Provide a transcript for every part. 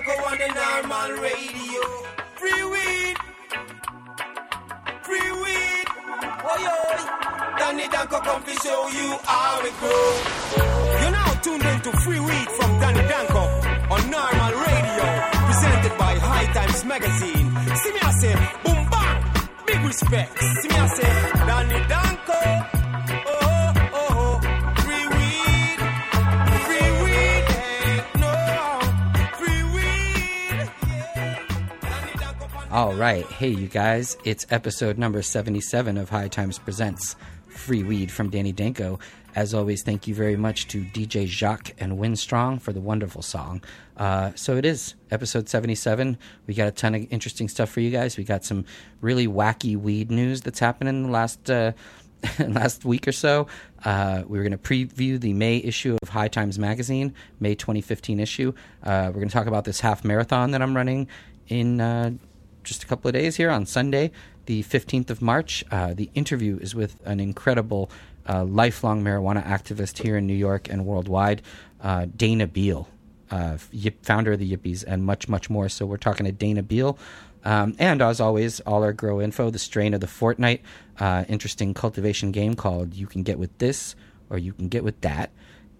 Danko on the NORML radio. Free weed. Free weed. Oh, oi, oi. Danny Danko come to show you how it grow. You're now tuned into Free Weed from Danny Danko on NORML radio. Presented by High Times Magazine. See me I say, boom bang. Big respect. See me I say, Danny Danko. All right. Hey, you guys. It's episode number 77 of High Times Presents Free Weed from Danny Danko. As always, thank you very much to DJ Jacques and Winstrong for the wonderful song. Uh, so it is episode 77. We got a ton of interesting stuff for you guys. We got some really wacky weed news that's happened in the last. Uh, last week or so, uh, we were going to preview the May issue of High Times Magazine, May 2015 issue. Uh, we're going to talk about this half marathon that I'm running in uh, just a couple of days here on Sunday, the 15th of March. Uh, the interview is with an incredible uh, lifelong marijuana activist here in New York and worldwide, uh, Dana Beal, uh, founder of the Yippies, and much, much more. So we're talking to Dana Beal. Um, and as always, all our grow info, the strain of the fortnight, uh, interesting cultivation game called You Can Get With This or You Can Get With That.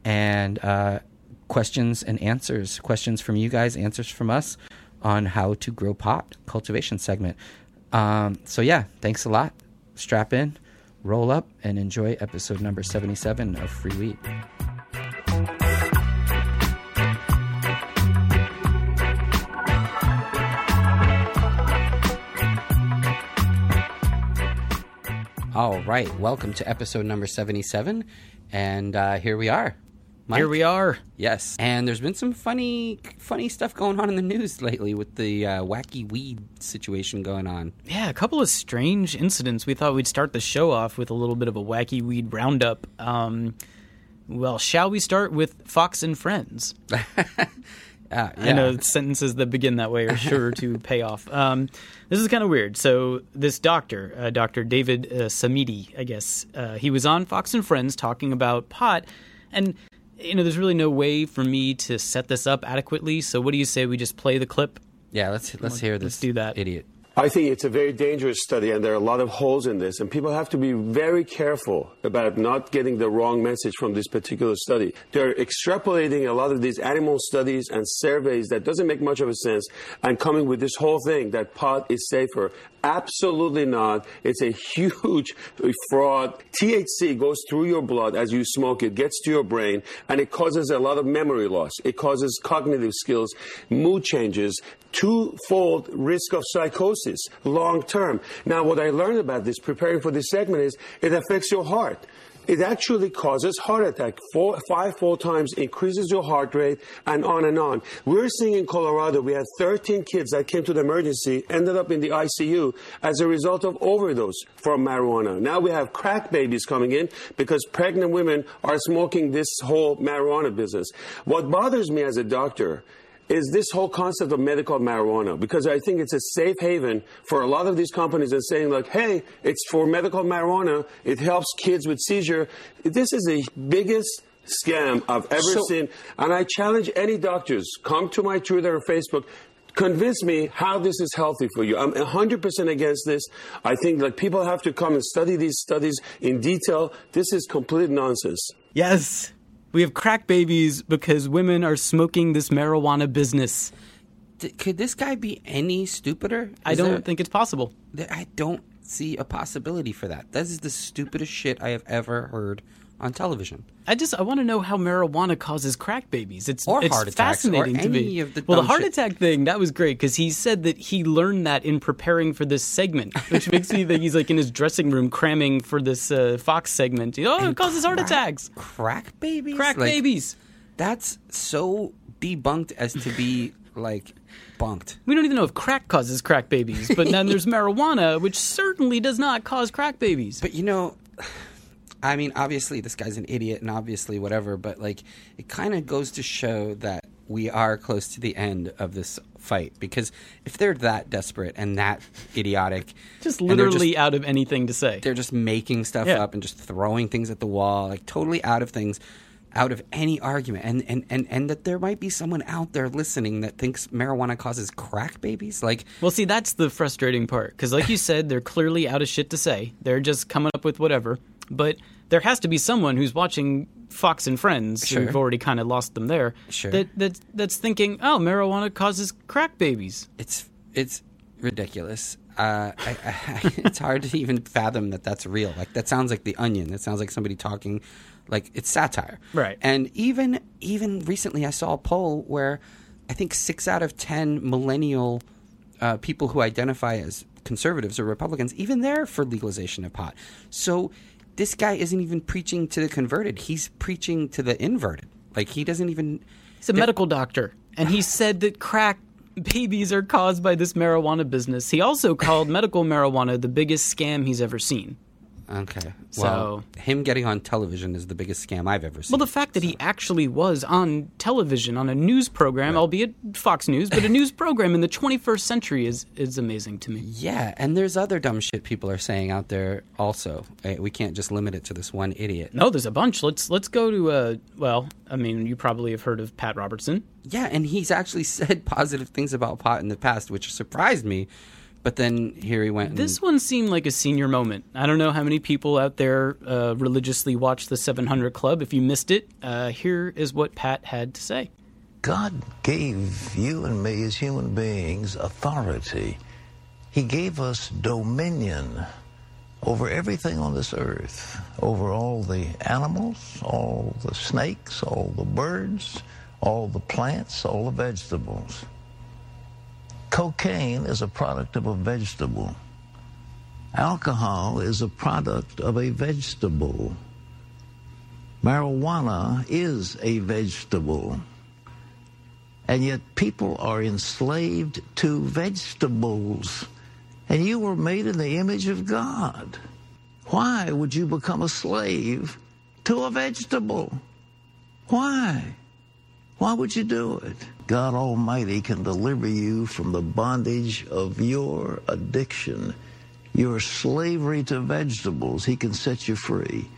And uh, questions and answers, questions from you guys, answers from us on how to grow pot cultivation segment. Um, so yeah, thanks a lot. Strap in, roll up, and enjoy episode number 77 of Free Weed. All right, welcome to episode number 77. And uh, here we are. Mike? Here we are. Yes, and there's been some funny, funny stuff going on in the news lately with the uh, wacky weed situation going on. Yeah, a couple of strange incidents. We thought we'd start the show off with a little bit of a wacky weed roundup. Um, well, shall we start with Fox and Friends? Uh, I know sentences that begin that way are sure to pay off. Um, this is kind of weird. So, this doctor, uh, Dr. David uh, Samadi, I guess, uh, he was on Fox and Friends talking about pot. And, you know, there's really no way for me to set this up adequately. So, what do you say we just play the clip? Yeah, let's let's hear this. Let's do that. idiot. I think it's a very dangerous study, and there are a lot of holes in this, and people have to be very careful about not getting the wrong message from this particular study. They're extrapolating a lot of these animal studies and surveys that doesn't make much of a sense, and coming with this whole thing that pot is safer. Absolutely not. It's a huge fraud. THC goes through your blood as you smoke it, gets to your brain, and it causes a lot of memory loss. It causes cognitive skills, mood changes, twofold risk of psychosis long term. Now, what I learned about this preparing for this segment is it affects your heart. It actually causes heart attack. Four, five, four times increases your heart rate and on and on. We're seeing in Colorado, we had 13 kids that came to the emergency, ended up in the ICU as a result of overdose from marijuana. Now we have crack babies coming in because pregnant women are smoking this whole marijuana business. What bothers me as a doctor is this whole concept of medical marijuana because I think it's a safe haven for a lot of these companies and saying like, hey, it's for medical marijuana. It helps kids with seizure. This is the biggest scam I've ever So- seen. And I challenge any doctors, come to my Twitter or Facebook. Convince me how this is healthy for you. I'm 100% against this. I think like people have to come and study these studies in detail. This is complete nonsense. Yes. We have crack babies because women are smoking this marijuana business. D- could this guy be any stupider? I don't there- think it's possible. th- I don't see a possibility for that. This is the stupidest shit I have ever heard on television. I just I want to know how marijuana causes crack babies. It's Or it's heart attacks, or fascinating to any me. of the well, the heart shit. attack thing that was great because he said that he learned that in preparing for this segment, which makes me think he's like in his dressing room cramming for this uh, Fox segment. Oh, it causes heart attacks. Crack babies? Crack Like, babies. That's so debunked as to be like bunked. We don't even know if crack causes crack babies, but then there's marijuana, which certainly does not cause crack babies. But you know, I mean, obviously this guy's an idiot, and obviously whatever. But like, it kind of goes to show that we are close to the end of this fight because if they're that desperate and that idiotic, Just literally out of anything to say. they're just making stuff Yeah. up and just throwing things at the wall, like totally out of things. out of any argument, and, and, and, and that there might be someone out there listening that thinks marijuana causes crack babies. Like, Well, see, that's the frustrating part because, like you said, they're clearly out of shit to say. They're just coming up with whatever. But there has to be someone who's watching Fox and Friends. Sure. We've already kind of lost them there. Sure. That, that that's thinking, oh, marijuana causes crack babies. it's it's ridiculous. Uh, I, I, it's hard to even fathom that that's real. Like that sounds like the Onion. That sounds like somebody talking, like it's satire. Right. And even even recently, I saw a poll where I think six out of ten millennial uh, people who identify as conservatives or Republicans, even they're for legalization of pot. So this guy isn't even preaching to the converted. He's preaching to the inverted. Like he doesn't even. He's a medical doctor, and he said that crack babies are caused by this marijuana business. He also called medical marijuana the biggest scam he's ever seen. Okay. So- Well, him getting on television is the biggest scam I've ever seen. Well, the fact that he actually was on television on a news program, albeit Fox News, but a news program in the 21st century is is amazing to me. yeah, and there's other dumb shit people are saying out there also. Uh, We can't just limit it to this one idiot. No, there's a bunch. Let's let's go to uh well, I mean, you probably have heard of Pat Robertson. Yeah, and he's actually said positive things about pot in the past, which surprised me. But then here he went. And, This one seemed like a senior moment. I don't know how many people out there uh, religiously watch the 700 Club. If you missed it, uh, here is what Pat had to say. God gave you and me as human beings authority. He gave us dominion over everything on this earth, over all the animals, all the snakes, all the birds, all the plants, all the vegetables. Cocaine is a product of a vegetable. Alcohol is a product of a vegetable. Marijuana is a vegetable. And yet people are enslaved to vegetables. And you were made in the image of God. Why would you become a slave to a vegetable? Why? Why would you do it? God Almighty can deliver you from the bondage of your addiction, your slavery to vegetables. He can set you free.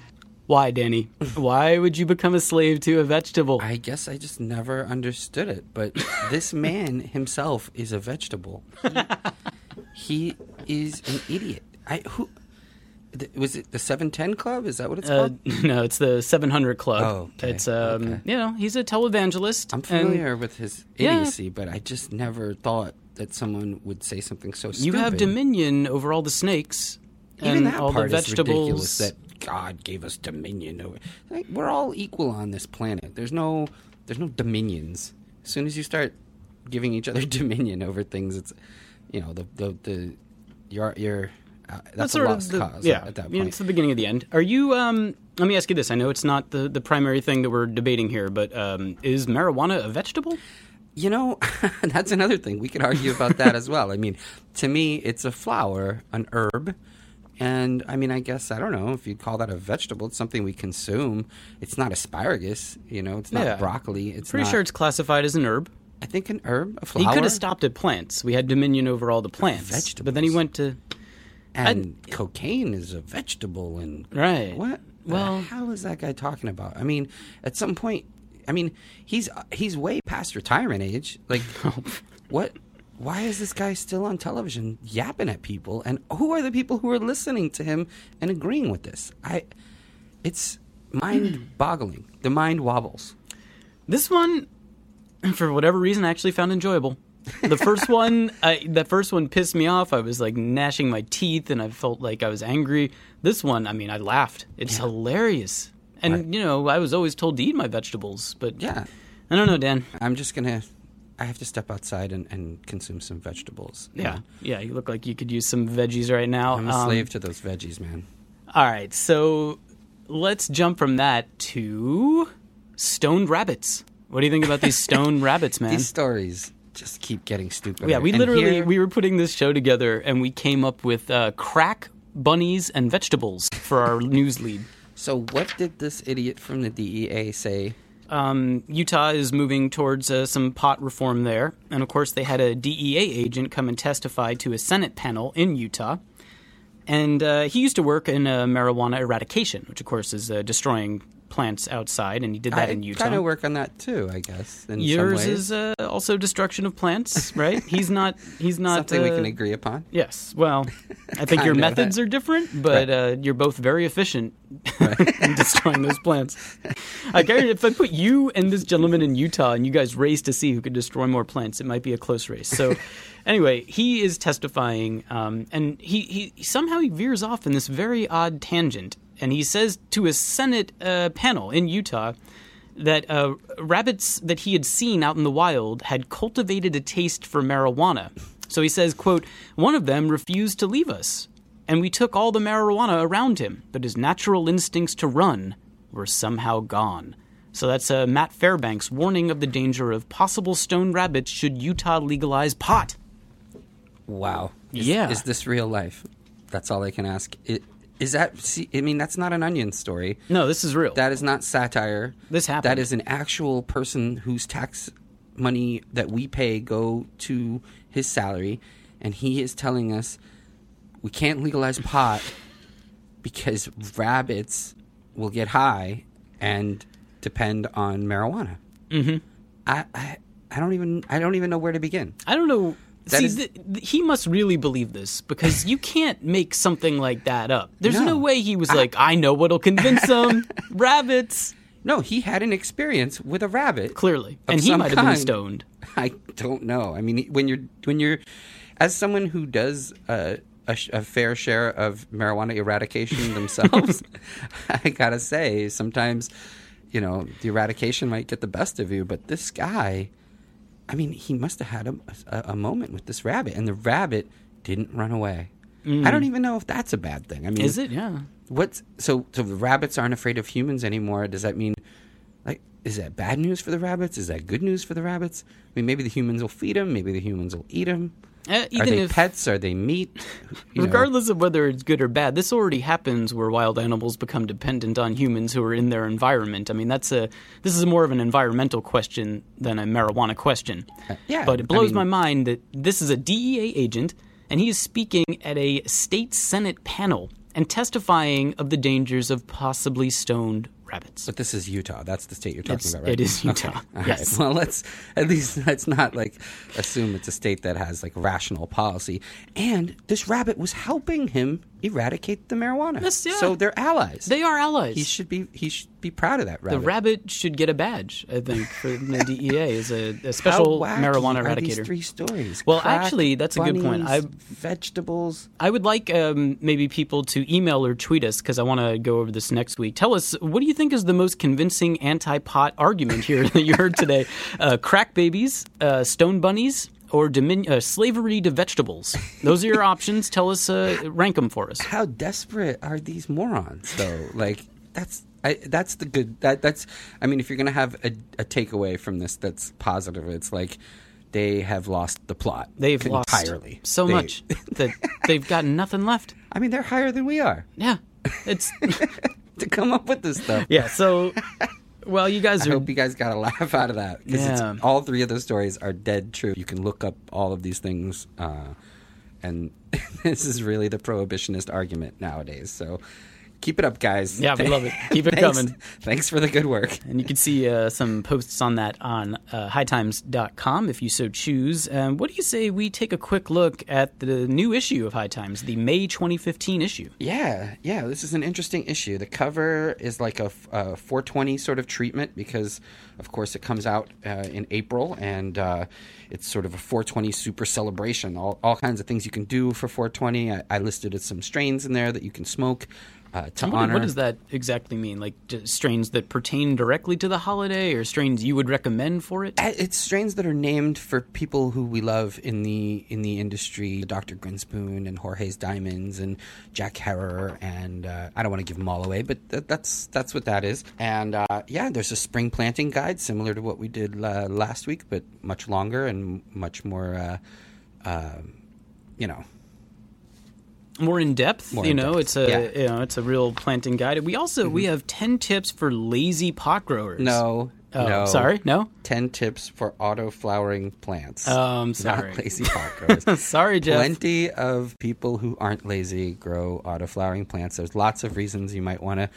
Why, Danny? Why would you become a slave to a vegetable? I guess I just never understood it. But this man himself is a vegetable. He, he is an idiot. I who th- was it? The Seven Ten Club? Is that what it's Uh, called? no, it's the 700 Club. Oh, okay, It's um, okay. you know, he's a televangelist. I'm and familiar with his Yeah. idiocy, but I just never thought that someone would say something so stupid. You have dominion over all the snakes Even and that all part the is ridiculous. vegetables. That God gave us dominion over. Like, we're all equal on this planet. There's no, there's no dominions. As soon as you start giving each other dominion over things, it's, you know, the the the you're you're uh, that's, a lost the- cause. Yeah, at that point. it's the beginning of the end. Are you? Um, let me ask you this. I know it's not the, the primary thing that we're debating here, but um, is marijuana a vegetable? You know, that's another thing. We could argue about that as well. I mean, to me, it's a flower, an herb. And I mean, I guess, I don't know if you'd call that a vegetable. It's something we consume. It's not asparagus, you know, it's not Yeah. broccoli. It's Pretty not, sure it's classified as an herb. I think an herb, a flower. He could have stopped at plants. We had dominion over all the plants. But then he went to And cocaine is a vegetable. And Right. what? Well- how is that guy talking about? I mean, at some point, I mean, he's he's way past retirement age. Like, oh. what? Why is this guy still on television yapping at people? And who are the people who are listening to him and agreeing with this? I, it's mind-boggling. The mind wobbles. This one, for whatever reason, I actually found enjoyable. The first one, I, the first one pissed me off. I was like gnashing my teeth, and I felt like I was angry. This one, I mean, I laughed. It's hilarious, and Right. you know, I was always told to eat my vegetables, but Yeah. I don't know, Dan. I'm just gonna. I have to step outside and, and consume some vegetables. Yeah, know? yeah, you look like you could use some veggies right now. I'm a Um, slave to those veggies, man. All right, so let's jump from that to stoned rabbits. What do you think about these stoned rabbits, man? These stories just keep getting stupid. Yeah, we literally we were putting this show together and we came up with uh, crack bunnies and vegetables for our news lead. So, what did this idiot from the DEA say? Um, Utah is moving towards uh, some pot reform there, and of course they had a DEA agent come and testify to a Senate panel in Utah. And uh, he used to work in uh, marijuana eradication, which of course is uh, destroying plants outside, and he did that I in Utah. kind of work on that too, I guess. Yours is uh, also destruction of plants, right? He's not. He's not. something we uh, can agree upon. Yes. Well, I think your methods are different, but uh, you're both very efficient in destroying those plants. I guarantee if I put you and this gentleman in Utah and you guys race to see who could destroy more plants, it might be a close race. So, anyway, he is testifying, um, and he, he somehow he veers off in this very odd tangent, and he says to a Senate uh, panel in Utah that uh, rabbits that he had seen out in the wild had cultivated a taste for marijuana. So he says, quote, one of them refused to leave us, and we took all the marijuana around him, but his natural instincts to run were somehow gone. So that's uh, Matt Fairbanks warning of the danger of possible stone rabbits should Utah legalize pot. Wow. Is, Yeah. Is this real life? That's all I can ask. It, is that? See, I mean, that's not an onion story. No, this is real. That is not satire. This happened. That is an actual person whose tax money that we pay go to his salary, and he is telling us we can't legalize pot because rabbits will get high and depend on marijuana. Mm-hmm. I, I I don't even I don't even know where to begin. I don't know. See, is- th- th- he must really believe this because you can't make something like that up. There's no, No. way he was like, I know what'll convince them. Rabbits. No, he had an experience with a rabbit. Clearly. And he might have been stoned. I don't know. I mean, when you're when you're as someone who does uh, a, a fair share of marijuana eradication themselves, I gotta say sometimes you know the eradication might get the best of you, but this guy, I mean, he must have had a, a, a moment with this rabbit, and the rabbit didn't run away. I don't even know if that's a bad thing. I mean, Mm. Is it? Yeah. What's so? So the rabbits aren't afraid of humans anymore. Does that mean, like, is that bad news for the rabbits? Is that good news for the rabbits? I mean, maybe the humans will feed them. Maybe the humans will eat them. Uh, Are they if, pets? Are they meat? You know. regardless of whether it's good or bad, this already happens where wild animals become dependent on humans who are in their environment. I mean, that's a this is more of an environmental question than a marijuana question. Uh, yeah, but it I blows mean- my mind that this is a DEA agent and he is speaking at a state senate panel and testifying of the dangers of possibly stoned rabbits. But this is Utah. That's the state you're talking It's- about, right? it is Utah. Okay. All right. Yes. Well, let's at least let's not like assume it's a state that has like rational policy. And this rabbit was helping him eradicate the marijuana. Yes, yeah. So they're allies. They are allies. he should be he should be proud of that the rabbit. rabbit should get a badge, I think, for the DEA as a, a special marijuana are these eradicator. three stories. Well, Crack, actually, that's a good point. I- vegetables. I would like um, maybe people to email or tweet us because I want to go over this next week. Tell us what do you think is the most convincing anti-pot argument here that you heard today? Uh, crack babies, uh, stone bunnies, or domin- uh, slavery to vegetables? Those are your options. Tell us, uh, rank them for us. How desperate are these morons, though? like that's. I, that's the good. That that's. I mean, if you're gonna have a, a takeaway from this, that's positive. It's like they have lost the plot. They've lost entirely so They- much that they've got nothing left. I mean, they're higher than we are Yeah, it's to come up with this stuff. yeah. So, well, you guys Are... I hope you guys got a laugh out of that because Yeah. all three of those stories are dead true. You can look up all of these things, uh, and this is really the prohibitionist argument nowadays. So keep it up, guys. Yeah, we love it. Keep it Thanks- coming. Thanks for the good work. And you can see uh, some posts on that on uh, hightimes.com if you so choose. Um, what do you say we take a quick look at the new issue of High Times, the May 2015 issue? Yeah, yeah, this is an interesting issue. The cover is like a 420 sort of treatment because, of course, it comes out uh, in April and uh, it's sort of a 420 super celebration. All, all kinds of things you can do for 420. I, I listed some strains in there that you can smoke uh, to What, honor. what does that exactly mean? Like strains that pertain directly to the holiday or strains you would recommend for it? Uh, It's strains that are named for people who we love in the in the industry, Dr. Grinspoon and Jorge's Diamonds and Jack Herer, and uh, I don't want to give them all away, but th- that's that's what that is. And uh, yeah, there's a spring planting guide similar to what we did uh, last week, but much longer and much more, uh, um you know, More in depth, More you in know, depth, it's a yeah. Mm-hmm. you know, it's a real planting guide. We also we have 10 tips for lazy pot growers. no, Oh, no, sorry, no. 10 tips for auto flowering plants. Um, sorry. Not lazy pot growers. Sorry, Jeff. Plenty of people who aren't lazy grow auto flowering plants. There's lots of reasons you might want to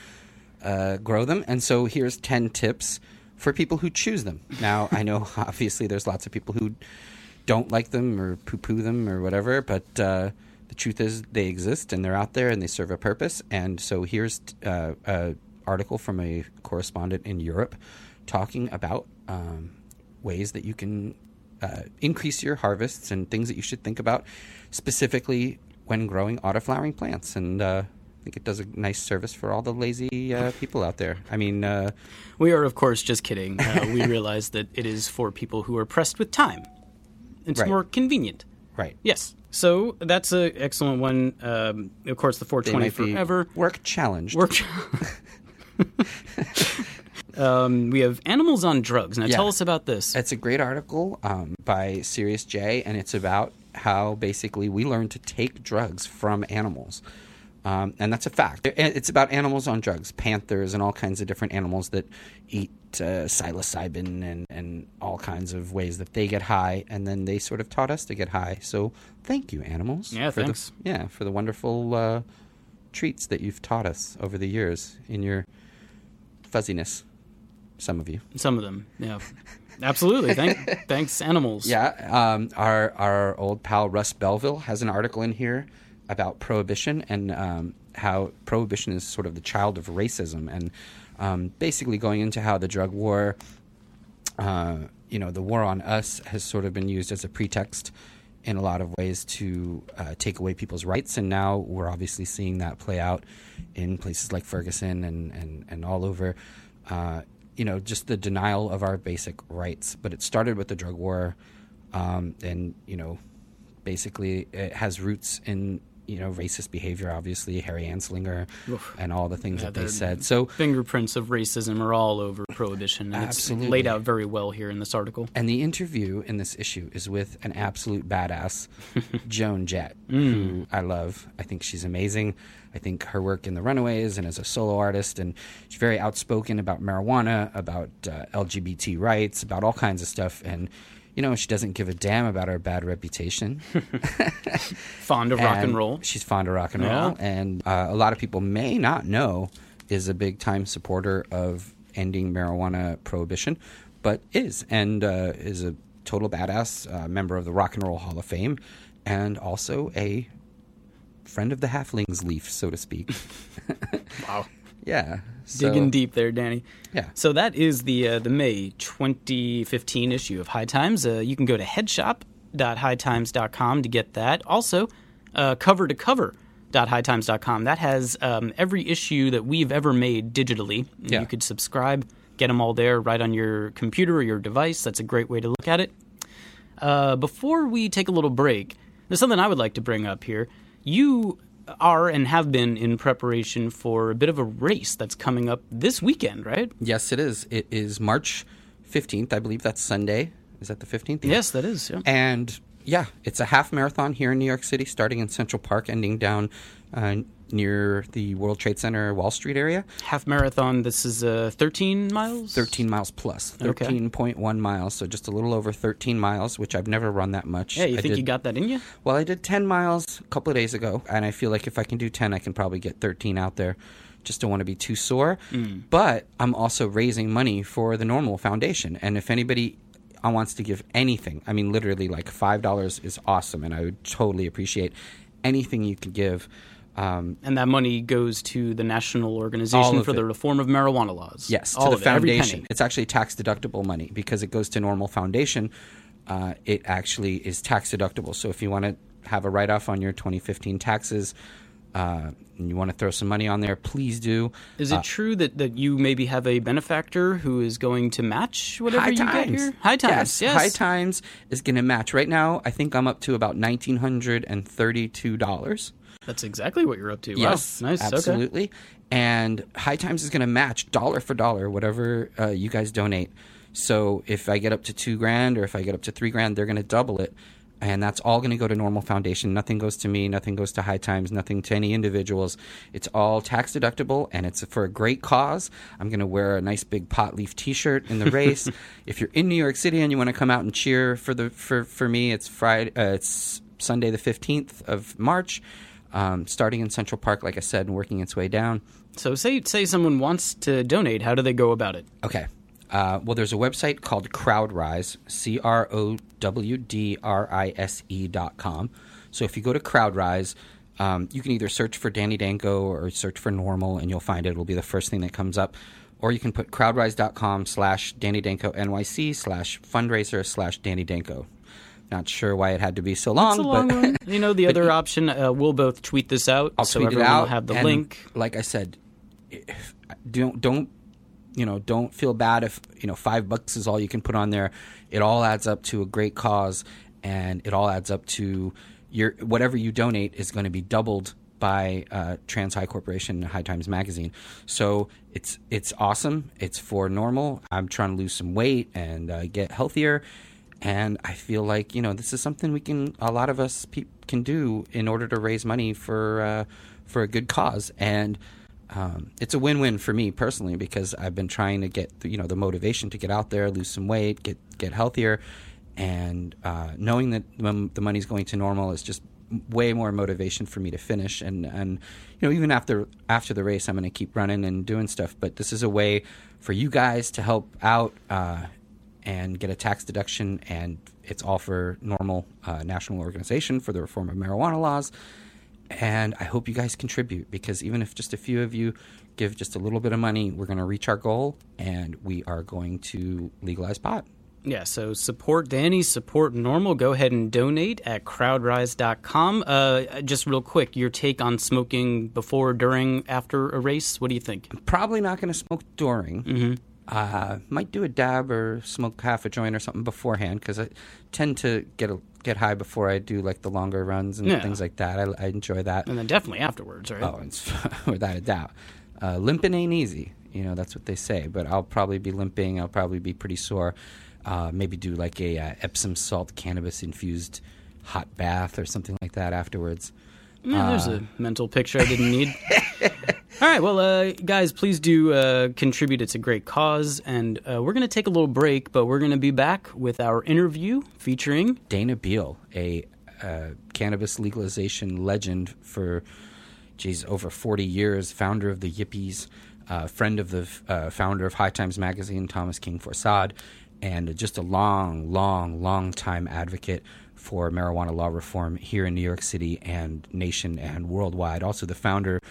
uh, grow them. And so here's 10 tips for people who choose them. Now, I know obviously there's lots of people who don't like them or poo poo them or whatever, but uh, the truth is they exist and they're out there and they serve a purpose. And so here's uh, an article from a correspondent in Europe talking about um, ways that you can uh, increase your harvests and things that you should think about specifically when growing autoflowering plants. And uh, I think it does a nice service for all the lazy uh, people out there. I mean, uh, We are, of course, just kidding. Uh, we realize that it is for people who are pressed with time. It's Right. more convenient. right. Yes. So that's an excellent one. Um, of course, the They 420 might be forever. work challenged. Work. um, we have animals on drugs. Now, Yeah. tell us about this. It's a great article um, by Sirius J, and it's about how basically we learn to take drugs from animals. Um, and that's a fact. It's about animals on drugs, panthers, and all kinds of different animals that eat uh, psilocybin and, and all kinds of ways that they get high, and then they sort of taught us to get high. So thank you, animals. Yeah, for thanks. The, yeah, for the wonderful uh, treats that you've taught us over the years in your fuzziness. Some of you. Some of them. Yeah. Absolutely. Thank, thanks, animals. Yeah, um, our our old pal Russ Belville has an article in here about prohibition and um, how prohibition is sort of the child of racism, and um, basically going into how the drug war, uh, you know, the war on us has sort of been used as a pretext in a lot of ways to uh, take away people's rights, and now we're obviously seeing that play out in places like Ferguson and and, and all over. Uh, you know, just the denial of our basic rights. But it started with the drug war, um, and you know, basically it has roots in you know racist behavior. Obviously, Harry Anslinger and all the things Yeah, that they said. So Fingerprints of racism are all over prohibition. And Absolutely. it's laid out very well here in this article. And the interview in this issue is with an absolute badass, Joan Jett, Mm. who I love. I think she's amazing. I think her work in The Runaways and as a solo artist, and she's very outspoken about marijuana, about uh, LGBT rights, about all kinds of stuff. And, you know, she doesn't give a damn about her bad reputation. Fond of rock and roll. She's fond of rock and Yeah. roll, and uh, a lot of people may not know is a big time supporter of ending marijuana prohibition, but is and uh, is a total badass uh, member of the Rock and Roll Hall of Fame, and also a friend of the Halflings leaf, so to speak. Wow. Yeah, so- Digging deep there, Danny. Yeah. So that is the uh, the May 2015 issue of High Times. Uh, you can go to headshop.hightimes.com to get that. Also, uh, cover to cover.hightimes.com. That has um, every issue that we've ever made digitally. Yeah. You could subscribe, get them all there right on your computer or your device. That's a great way to look at it. Uh, before we take a little break, there's something I would like to bring up here. You are and have been in preparation for a bit of a race that's coming up this weekend, right? Yes, it is. It is March fifteenth, I believe. That's Sunday. Is that the fifteenth? Yes, that is. Yeah. And yeah, it's a half marathon here in New York City, starting in Central Park, ending down uh, near the World Trade Center, Wall Street area. Half marathon. This is uh, 13 miles. 13 miles plus, Okay. 13.1 miles, so just a little over 13 miles, which I've never run that much. Yeah, you I think did- you got that in you? Well, I did 10 miles a couple of days ago, and I feel like if I can do 10, I can probably get 13 out there. Just don't want to be too sore. Mm. But I'm also raising money for the NORML Foundation, and if anybody wants to give anything, I mean, literally like $5 is awesome, and I would totally appreciate anything you can give. Um, And that money goes to the National Organization for the. Reform of Marijuana Laws. Yes, All to the it, foundation. It's actually tax deductible money because it goes to NORML foundation. Uh, it actually is tax deductible. So if you want to have a write off on your 2015 taxes uh, and you want to throw some money on there, please do. Is it true that, that you maybe have a benefactor who is going to match whatever High you Times. get here? High Times, yes. High Times is going to match. Right now, I think I'm up to about $1,932. That's exactly what you're up to. Yes, wow. nice. Okay. absolutely. And High Times is going to match dollar for dollar whatever uh, you guys donate. So if I get up to two grand or if I get up to three grand, they're going to double it, and that's all going to go to NORML Foundation. Nothing goes to me. Nothing goes to High Times. Nothing to any individuals. It's all tax deductible, and it's for a great cause. I'm going to wear a nice big pot leaf T-shirt in the race. if you're in New York City and you want to come out and cheer for the for for me, it's Friday. Uh, it's Sunday the 15th of March. um, starting in Central Park, like I said, and working its way down. So say say someone wants to donate, how do they go about it? Okay. Uh, well, there's a website called CrowdRise, C R O W D R I S E dot com. So if you go to CrowdRise, um, you can either search for Danny Danko or search for NORML, and you'll find it. It'll be the first thing that comes up. Or you can put crowdrise.com slash Danny Danko NYC slash fundraiser slash Danny Danko. Not sure why it had to be so long, long but. You know, the other option, uh, we'll both tweet this out, I'll so tweet it out. will have the link. Like I said, if, don't don't you know don't feel bad if you know five bucks is all you can put on there. It all adds up to a great cause, and it all adds up to your whatever you donate is going to be doubled by uh, Trans High Corporation and High Times Magazine. So it's it's awesome. It's for NORML. I'm trying to lose some weight and uh, get healthier, and I feel like you know this is something we can a lot of us pe- can do in order to raise money for uh, for a good cause and. Um, it's a win-win for me personally because I've been trying to get you know the motivation to get out there, lose some weight, get get healthier, and uh, knowing that the the money's going to NORML is just way more motivation for me to finish. And and you know even after after the race, I'm going to keep running and doing stuff. But this is a way for you guys to help out uh, and get a tax deduction, and it's all for NORML uh, national organization for the reform of marijuana laws. And I hope you guys contribute because even if just a few of you give just a little bit of money, we're going to reach our goal and we are going to legalize pot. Yeah, so support Danny, support NORML. Go ahead and donate at crowdrise.com. Uh, just real quick, your take on smoking before, during, after a race? What do you think? Probably not going to smoke during. Mm-hmm. Uh, might do a dab or smoke half a joint or something beforehand because I tend to get a, get high before I do like the longer runs and Yeah. things like that. I, I enjoy that. And then definitely afterwards, right? Oh, it's without a doubt. Uh, limping ain't easy. You know, that's what they say. But I'll probably be limping. I'll probably be pretty sore. Uh, maybe do like a uh, Epsom salt cannabis infused hot bath or something like that afterwards. Yeah, there's a mental picture I didn't need. All right, well, uh, guys, please do uh, contribute. It's a great cause. And uh, we're going to take a little break, but we're going to be back with our interview featuring Dana Beal, a uh, cannabis legalization legend for, geez, over 40 years, founder of the Yippies, uh, friend of the uh, founder of High Times Magazine, Thomas King Forçade, and just a long, long, long time advocate for marijuana law reform here in New York City and nation and worldwide. Also, the founder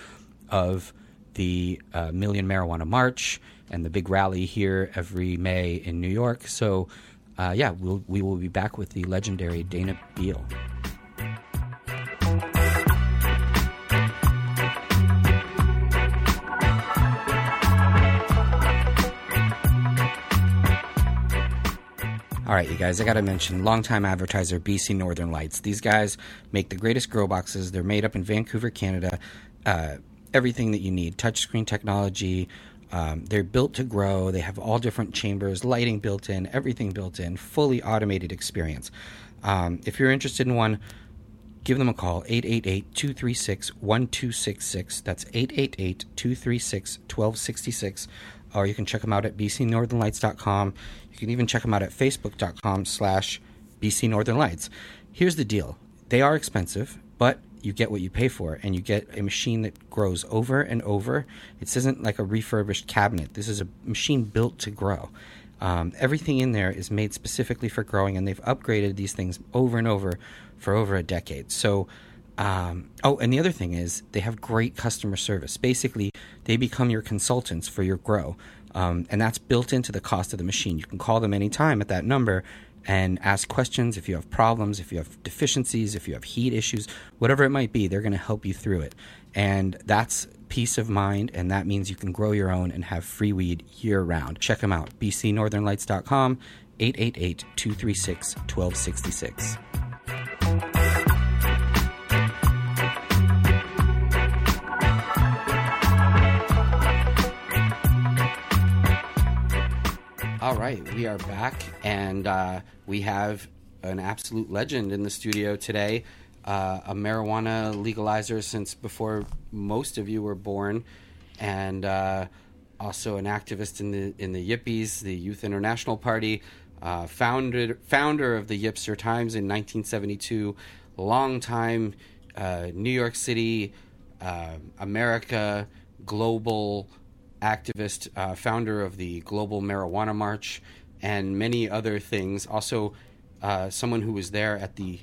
of the uh, Million Marijuana March and the big rally here every May in New York. So, uh, yeah, we'll, we will be back with the legendary Dana Beal. All right, you guys, I got to mention longtime advertiser BC Northern Lights. These guys make the greatest grow boxes. They're made up in Vancouver, Canada. Uh, everything that you need touchscreen technology. Um, they're built to grow. They have all different chambers, lighting built in, everything built in, fully automated experience. Um, if you're interested in one, give them a call 888-236-1266 that's 888-236-1266 or you can check them out at bcnorthernlights.com you can even check them out at facebook.com slash bcnorthernlights here's the deal they are expensive but you get what you pay for and you get a machine that grows over and over this isn't like a refurbished cabinet this is a machine built to grow um, everything in there is made specifically for growing, and they've upgraded these things over and over for over a decade. So, um, oh, and the other thing is they have great customer service. Basically, they become your consultants for your grow, um, and that's built into the cost of the machine. You can call them anytime at that number and ask questions if you have problems, if you have deficiencies, if you have heat issues, whatever it might be. They're going to help you through it, and that's peace of mind, and that means you can grow your own and have free weed year round. Check them out, bcnorthernlights.com, 888 236 1266. All right, we are back, and uh, we have an absolute legend in the studio today. Uh, a marijuana legalizer since before most of you were born, and uh, also an activist in the in the Yippies, the Youth International Party, uh, founded founder of the Yipster Times in 1972, long time uh, New York City, uh, America, global activist, uh, founder of the Global Marijuana March, and many other things. Also, uh, someone who was there at the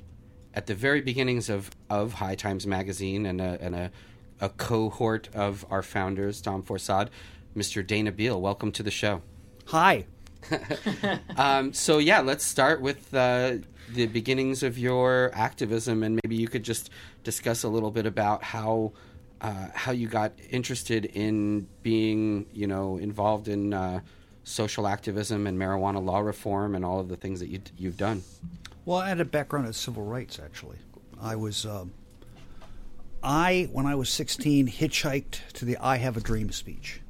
at the very beginnings of, of High Times magazine and a, and a, a cohort of our founders, Tom Forçade, Mr. Dana Beal. Welcome to the show. Hi. Um, so yeah, let's start with uh, the beginnings of your activism, and maybe you could just discuss a little bit about how uh, how you got interested in being, you know, involved in uh, social activism and marijuana law reform and all of the things that you, you've done. Well, I had a background in civil rights, actually. I was, um, I, when I was 16, hitchhiked to the I Have a Dream speech.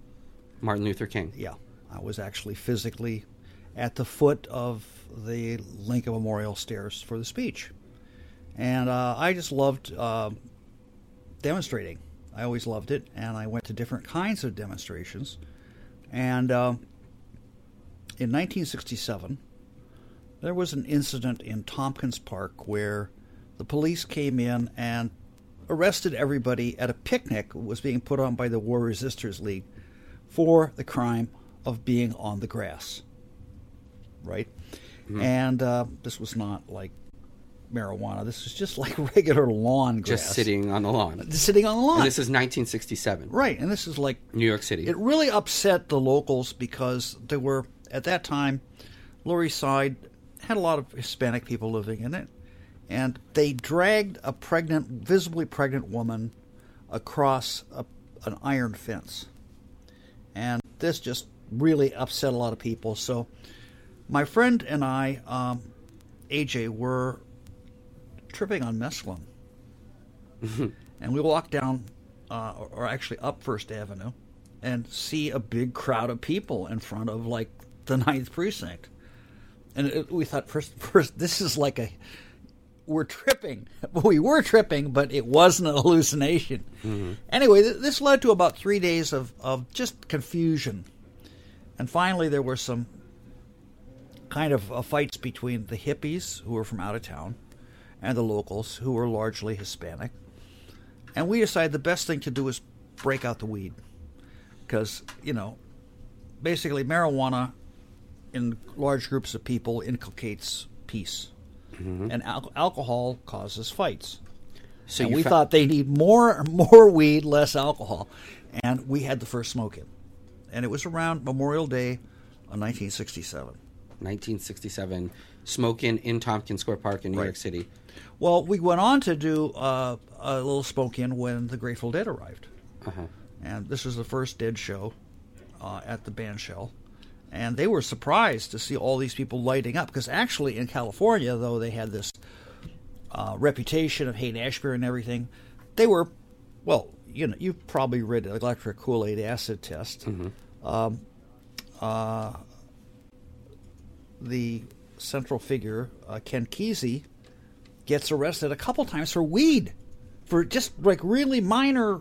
Martin Luther King. Yeah. I was actually physically at the foot of the Lincoln Memorial stairs for the speech. And uh, I just loved uh, demonstrating. I always loved it. And I went to different kinds of demonstrations. And uh, in 1967, there was an incident in Tompkins Park where the police came in and arrested everybody at a picnic that was being put on by the War Resisters League for the crime of being on the grass. Right? And uh, this was not like marijuana. This was just like regular lawn grass. Just sitting on the lawn. Sitting on the lawn. And this is 1967. right. And this is like New York City. it really upset the locals because there were at that time Lower East Side had a lot of Hispanic people living in it, and they dragged a pregnant, visibly pregnant woman across a, an iron fence, and this just really upset a lot of people. So, my friend and I, um, AJ, were tripping on mescaline, and we walked down, uh, or actually up First Avenue, and see a big crowd of people in front of like the Ninth Precinct, and it, we thought first, first this is like a we're tripping. We were tripping, but it wasn't a hallucination. Anyway, th- this led to about three days of, of just confusion. And finally, there were some kind of uh, fights between the hippies, who were from out of town, and the locals, who were largely Hispanic. And we decided the best thing to do is break out the weed. Because, you know, basically, marijuana in large groups of people inculcates peace. Mm-hmm. And al- alcohol causes fights. so we fa- thought they need more more weed, less alcohol. And we had the first smoke in. And it was around Memorial Day of 1967. 1967, smoking in Tompkins Square Park in New Right. York City. Well, we went on to do uh, a little smoke in when the Grateful Dead arrived. Uh-huh. And this was the first Dead show uh, at the band shell. And they were surprised to see all these people lighting up because actually in California, though they had this uh, reputation of Haight Ashbury and everything, they were, well, you know, you've probably read Electric Kool Aid Acid Test. Um, uh, the central figure, uh, Ken Kesey, gets arrested a couple times for weed, for just like really minor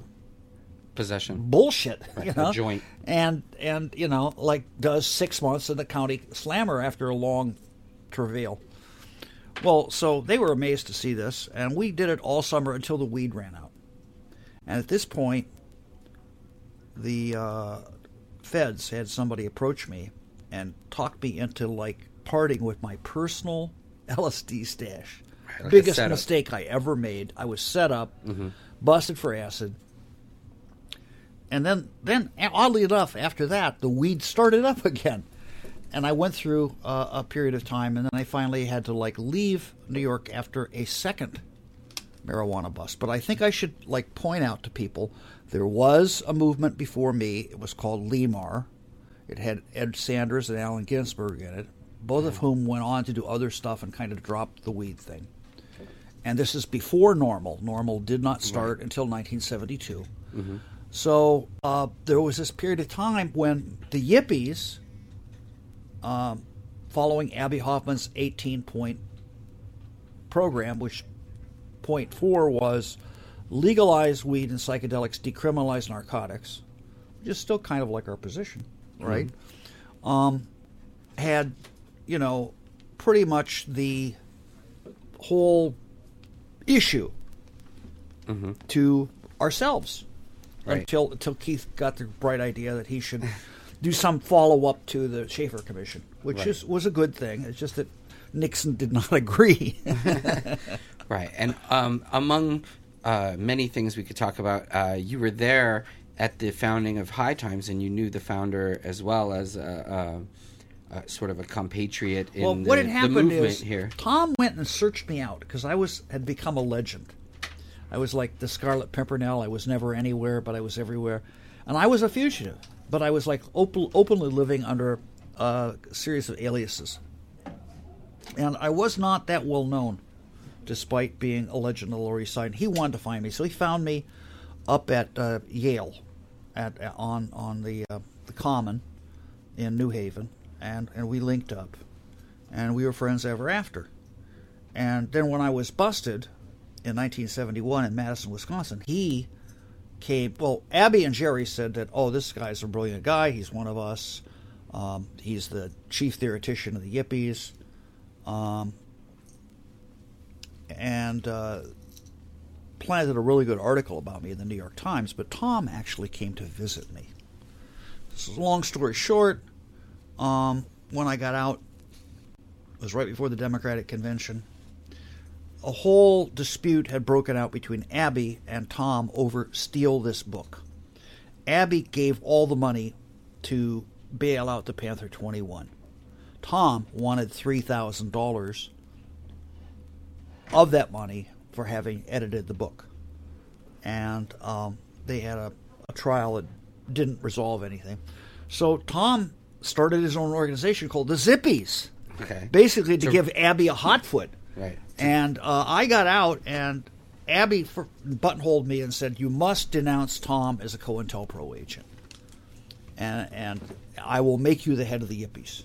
Possession. bullshit, you a know, joint. and and you know, like does six months in the county slammer after a long travail. Well, so they were amazed to see this, and we did it all summer until the weed ran out. And at this point, the uh, feds had somebody approach me and talk me into like parting with my personal LSD stash. like Biggest mistake I ever made. I was set up, busted for acid, and then, then oddly enough, after that, the weed started up again, and I went through uh, a period of time, and then I finally had to like leave New York after a second marijuana bust. But I think I should like point out to people there was a movement before me. It was called Lemar. It had Ed Sanders and Allen Ginsberg in it, both of whom went on to do other stuff and kind of dropped the weed thing. And this is before NORML. NORML did not start until 1972. So uh, there was this period of time when the Yippies, um, following Abbie Hoffman's 18 point program, which point four was legalize weed and psychedelics, decriminalize narcotics, which is still kind of like our position, right? Um, had, you know, pretty much the whole issue to ourselves Right. until until Keith got the bright idea that he should do some follow up to the Shafer Commission, which Right. is was a good thing. It's just that Nixon did not agree. Right. And um, among uh, many things we could talk about, uh, you were there at the founding of High Times, and you knew the founder as well as a, a sort of a compatriot in well, the, what had happened movement is here. Tom went and searched me out because I was had become a legend. I was like the Scarlet Pimpernel. I was never anywhere, but I was everywhere, and I was a fugitive. But I was like op- openly living under a series of aliases, and I was not that well known, despite being a legend of the Lower East Side. He wanted to find me, so he found me up at uh, Yale, at on on the uh, the Common in New Haven, and and we linked up, and we were friends ever after. And then when I was busted in 1971 in Madison, Wisconsin, he came. Well, Abbie and Jerry said that, oh, this guy's a brilliant guy. He's one of us. Um, he's the chief theoretician of the Yippies. Um, and uh, planted a really good article about me in the New York Times. But Tom actually came to visit me. So long story short, um, when I got out, it was right before the Democratic convention. A whole dispute had broken out between Abbie and Tom over steal this book. Abbie gave all the money to bail out the Panther 21. Tom wanted $3,000 of that money for having edited the book. And um, they had a, a trial that didn't resolve anything. So Tom started his own organization called the Zippies, Okay. basically to So- give Abbie a hot foot. Right. And uh, I got out, and Abbie for, buttonholed me and said, "You must denounce Tom as a COINTELPRO agent, and and I will make you the head of the Yippies."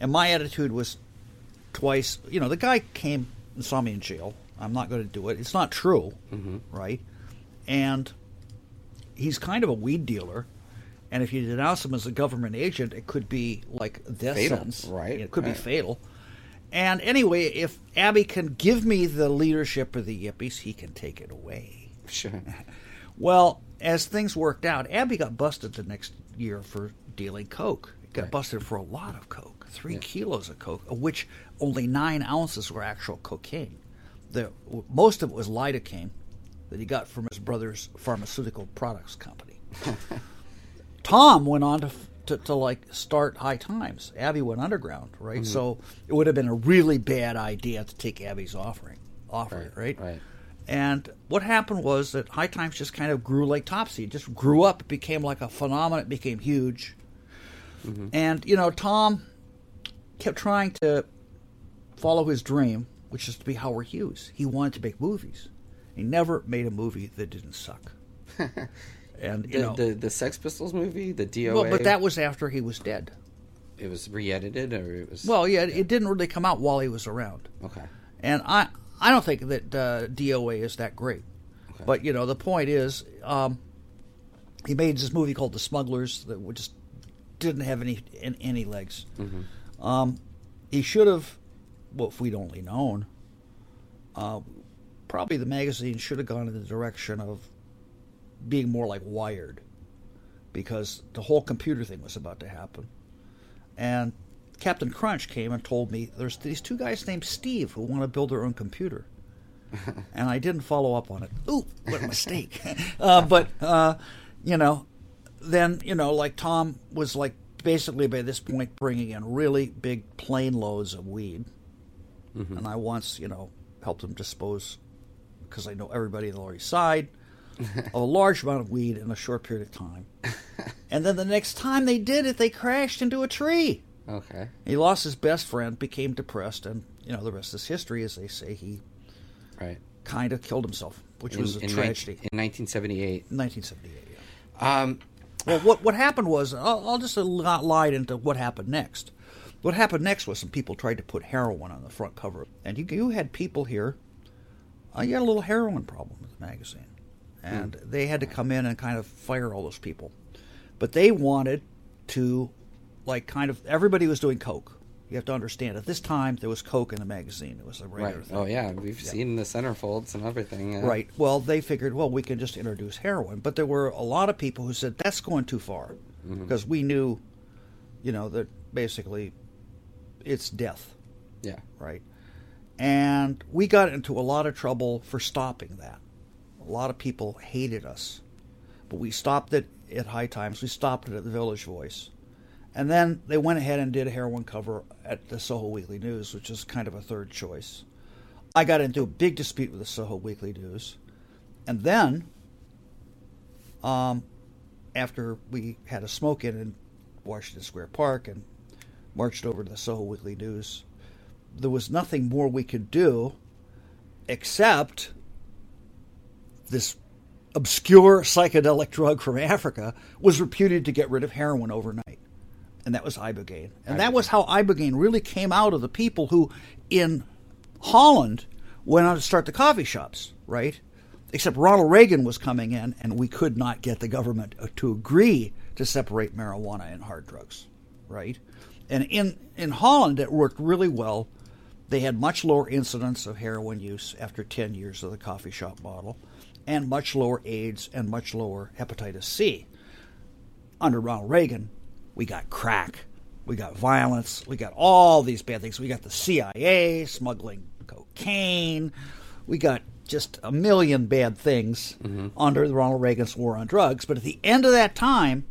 And my attitude was twice. You know, the guy came and saw me in jail. I'm not going to do it. It's not true, right? And he's kind of a weed dealer. And if you denounce him as a government agent, it could be like death Fatal, sentence. right, It could right. be fatal. And anyway, if Abbie can give me the leadership of the Yippies, he can take it away. Sure. Well, as things worked out, Abbie got busted the next year for dealing coke. Got Right. busted for a lot of coke, three Yeah. kilos of coke, of which only nine ounces were actual cocaine. The most of it was lidocaine that he got from his brother's pharmaceutical products company. Tom went on to, to to like start High Times. Abbie went underground, right? Mm-hmm. So it would have been a really bad idea to take Abbie's offering, offer, Right, right? right. And what happened was that High Times just kind of grew like Topsy. It just grew up. It became like a phenomenon. It became huge. And, you know, Tom kept trying to follow his dream, which is to be Howard Hughes. He wanted to make movies. He never made a movie that didn't suck. and, you The, know. the the Sex Pistols movie, the DOA. well, but that was after he was dead. it was re-edited, or it was Well, yeah, it didn't really come out while he was around. okay. And I, I don't think that uh, DOA is that great. Okay. But you know, the point is, um, he made this movie called The Smugglers that just didn't have any an- any legs. Um, he should have, well, if we'd only known, uh, probably the magazine should have gone in the direction of being more like Wired, because the whole computer thing was about to happen. And Captain Crunch came and told me there's these two guys named Steve who want to build their own computer. and I didn't follow up on it. Ooh, what a mistake. uh, but, uh, you know, then, you know, like Tom was like basically by this point bringing in really big plane loads of weed. And I once, you know, helped him dispose, because I know everybody in the Lower East Side, of a large amount of weed in a short period of time. and then the next time they did it, they crashed into a tree. Okay. He lost his best friend, became depressed, and you know the rest is history. As they say, he Right. kind of killed himself, which In, was a in, tragedy. in 1978. 1978. Yeah. Um, Well, what what happened was I'll, I'll just not lie into what happened next. What happened next was some people tried to put heroin on the front cover, and you you had people here. Uh, you had a little heroin problem with the magazine, and hmm. they had to come in and kind of fire all those people. But they wanted to, like, kind of everybody was doing coke, You have to understand. At this time, there was Coke in the magazine. It was a regular Right. thing. Oh yeah, we've seen the centerfolds and everything. yeah. Right. Well, they figured, well, we can just introduce heroin. But there were a lot of people who said that's going too far mm-hmm. because we knew, you know, that basically it's death, Yeah. right? And we got into a lot of trouble for stopping that. A lot of people hated us. But we stopped it at High Times. We stopped it at the Village Voice. And then they went ahead and did a heroin cover at the Soho Weekly News, which is kind of a third choice. I got into a big dispute with the Soho Weekly News. And then, um, after we had a smoke in in Washington Square Park and marched over to the Soho Weekly News, there was nothing more we could do except this obscure psychedelic drug from Africa was reputed to get rid of heroin overnight. And that was Ibogaine. And that was how Ibogaine really came out of the people who, in Holland, went on to start the coffee shops, right? Except Ronald Reagan was coming in, and we could not get the government uh, to agree to separate marijuana and hard drugs, right? And in, in Holland, it worked really well. They had much lower incidence of heroin use after 10 years of the coffee shop model, and much lower AIDS and much lower hepatitis C. Under Ronald Reagan, we got crack, we got violence, we got all these bad things. We got the CIA smuggling cocaine, we got just a million bad things mm-hmm. under Ronald Reagan's war on drugs. But at the end of that time,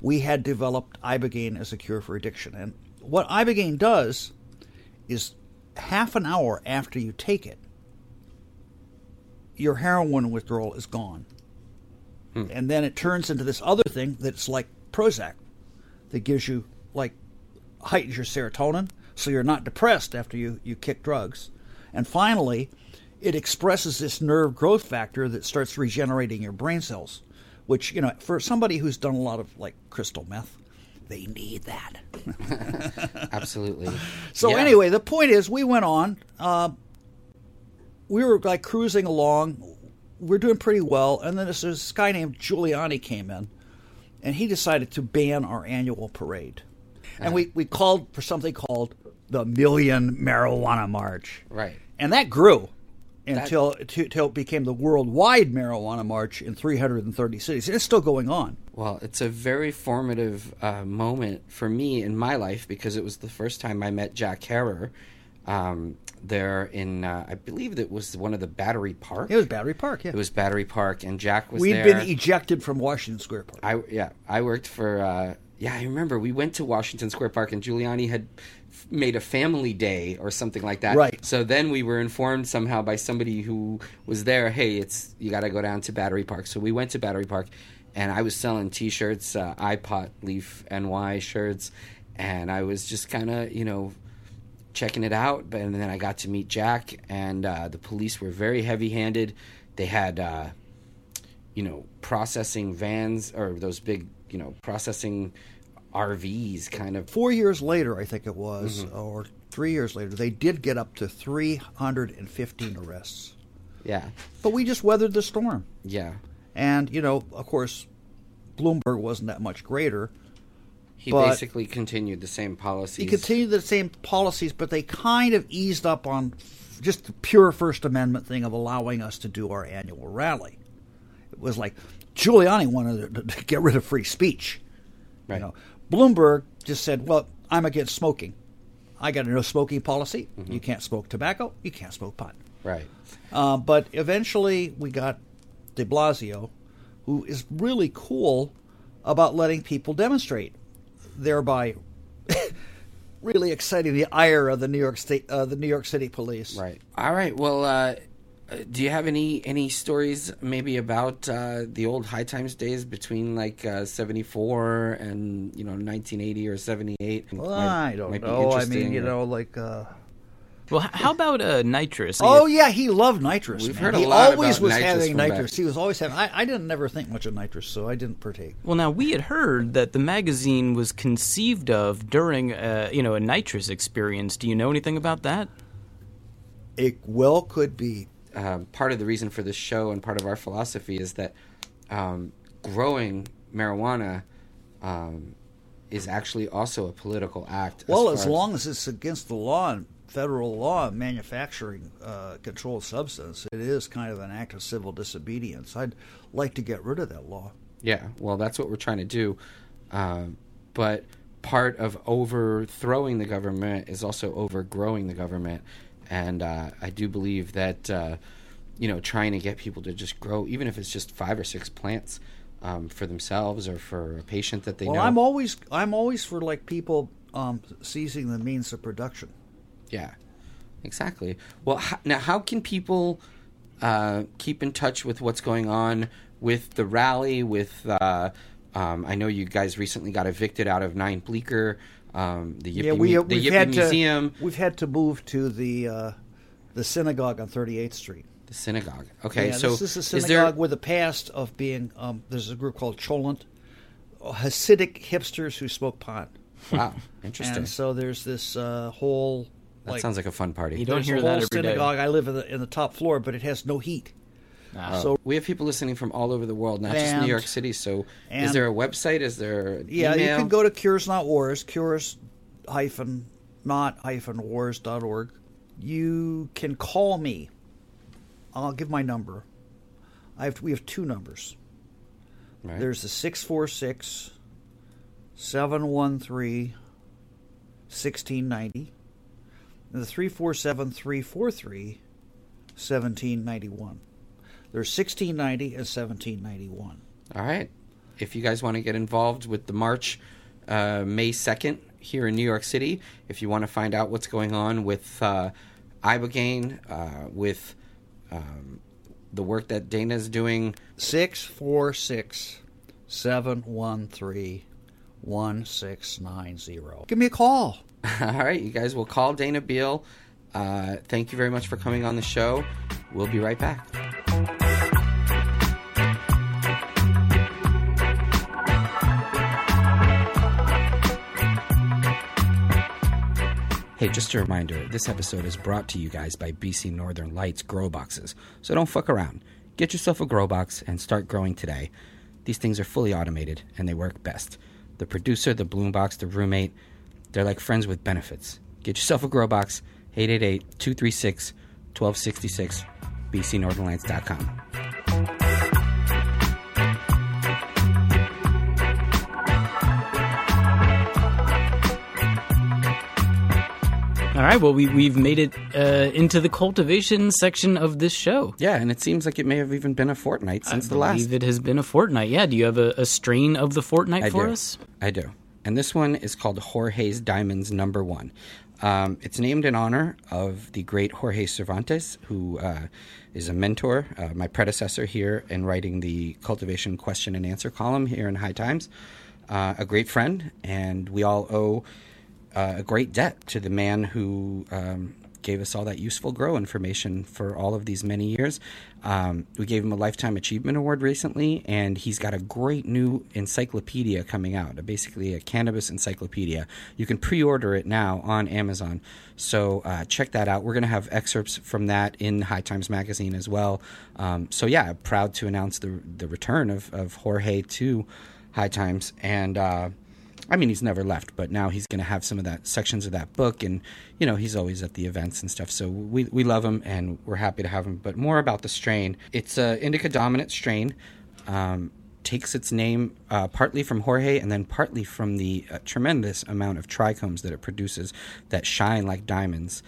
we had developed ibogaine as a cure for addiction. And what ibogaine does is half an hour after you take it, your heroin withdrawal is gone. And then it turns into this other thing that's like Prozac that gives you, like, heightens your serotonin so you're not depressed after you, you kick drugs. And finally, it expresses this nerve growth factor that starts regenerating your brain cells, which, you know, for somebody who's done a lot of, like, crystal meth, they need that. Absolutely. So Yeah. anyway, the point is, we went on. Uh, we were like cruising along. We're doing pretty well, and then this, this guy named Giuliani came in, and he decided to ban our annual parade. And we, we called for something called the Million Marijuana March. Right. And that grew until, until it became the worldwide marijuana march in 330 cities. And it's still going on. Well, it's a very formative uh, moment for me in my life because it was the first time I met Jack Herer um, there in, uh, I believe it was one of the Battery Park. It was Battery Park, yeah. It was Battery Park, and Jack was We'd there. been ejected from Washington Square Park. I yeah, I worked for uh, yeah. I remember we went to Washington Square Park and Giuliani had f- made a family day or something like that. Right. So then we were informed somehow by somebody who was there. Hey, it's you got to go down to Battery Park. So we went to Battery Park, and I was selling T-shirts, uh, iPod Leaf NY shirts, and I was just kind of you know checking it out. But and then I got to meet Jack, and uh, the police were very heavy-handed. They had. Uh, you know, processing vans or those big, you know, processing RVs kind of. four years later, I think it was, Mm-hmm. or three years later, they did get up to 315 arrests. Yeah. But we just weathered the storm. Yeah. And, you know, of course, Bloomberg wasn't that much greater. He But- basically continued the same policies. He continued the same policies, but they kind of eased up on just the pure First Amendment thing of allowing us to do our annual rally. It was like Giuliani wanted to, get rid of free speech. Right. You know, Bloomberg just said, "Well, I'm against smoking. I got a no smoking policy. Mm-hmm. You can't smoke tobacco. You can't smoke pot." Right. Uh, but eventually, we got De Blasio, who is really cool about letting people demonstrate, thereby really exciting the ire of the New York State, uh, the New York City police. Right. All right. Well, uh, uh, do you have any any stories maybe about uh, the old High Times days between like uh, seventy four and you know nineteen eighty or seventy eight? Well, I don't know. I mean, you know, like. Well, how about uh, nitrous? Oh yeah, he loved nitrous. We've man. heard a he lot always about was nitrous having from back- nitrous. He was always having. I, I didn't never think much of nitrous, so I didn't partake. Well, now we had heard that the magazine was conceived of during, uh, you know, a nitrous experience. Do you know anything about that? It well could be. um, part of the reason for this show and part of our philosophy is that um, growing marijuana um, is actually also a political act. Well, far as long as it's against the law and federal law of manufacturing uh, controlled substance, it is kind of an act of civil disobedience. I'd like to get rid of that law. Yeah, well, that's what we're trying to do. Uh, but part of overthrowing the government is also overgrowing the government. And uh, I do believe that, uh, you know, trying to get people to just grow, even if it's just five or six plants um, for themselves or for a patient that they well, know. I'm always I'm always for like people um, seizing the means of production. Yeah, exactly. Well, h- now how can people uh, keep in touch with what's going on with the rally? With uh, um, I know you guys recently got evicted out of Nine Bleecker, um, the Yippie, yeah, we, Mu- the we've Yippie had Museum, to we've had to move to the uh, the synagogue on 38th Street. the synagogue. Okay, yeah, so this is a is synagogue there? with a past of being. Um, there's a group called Cholent, Hasidic hipsters who smoke pot, Wow, interesting. and so there's this uh, whole. That like, sounds like a fun party. You don't hear a that whole every day. synagogue. I live in the in the top floor, but it has no heat. Ah. So we have people listening from all over the world, not just New York City. So, is there a website? Is there an yeah, email? you can go to Cures Not Wars, Cures hyphen not hyphen wars dot org. You can call me. I'll give my number. I have we have two numbers. Right. There's the 646 713 1690 and the 347 343 1791. There's 1690 and 1791. All right. If you guys want to get involved with the march uh, May 2nd here in New York City, if you want to find out what's going on with uh, Ibogaine, uh, with um, the work that Dana's doing, 646 713 1690. Give me a call. all right, you guys We'll call Dana Beal. Uh, thank you very much for coming on the show. We'll be right back. Hey, just a reminder this episode is brought to you guys by BC Northern Lights Grow Boxes. So don't fuck around. Get yourself a grow box and start growing today. These things are fully automated and they work best. The producer, the bloom box, the roommate, they're like friends with benefits. Get yourself a grow box, 888 236 1266, bcnorthernlights.com. All right. Well, we we've made it uh, into the cultivation section of this show. Yeah, and it seems like it may have even been a fortnight since the last. it has been a fortnight. Yeah. Do you have a, a strain of the fortnight I for do. us? I do. And this one is called Jorge's Diamonds Number One. Um, it's named in honor of the great Jorge Cervantes, who uh, is a mentor, uh, my predecessor here in writing the cultivation question and answer column here in High Times, uh, a great friend, and we all owe uh, a great debt to the man who um, gave us all that useful grow information for all of these many years. Um, we gave him a Lifetime Achievement Award recently, and he's got a great new encyclopedia coming out, basically a cannabis encyclopedia. You can pre order it now on Amazon. So uh, check that out. We're going to have excerpts from that in High Times Magazine as well. Um, so, yeah, proud to announce the, the return of, of Jorge to High Times. And, uh, I mean, he's never left, but now he's going to have some of that sections of that book, and you know, he's always at the events and stuff. So we we love him, and we're happy to have him. But more about the strain. It's a indica dominant strain. Um, takes its name uh, partly from Jorge, and then partly from the uh, tremendous amount of trichomes that it produces that shine like diamonds,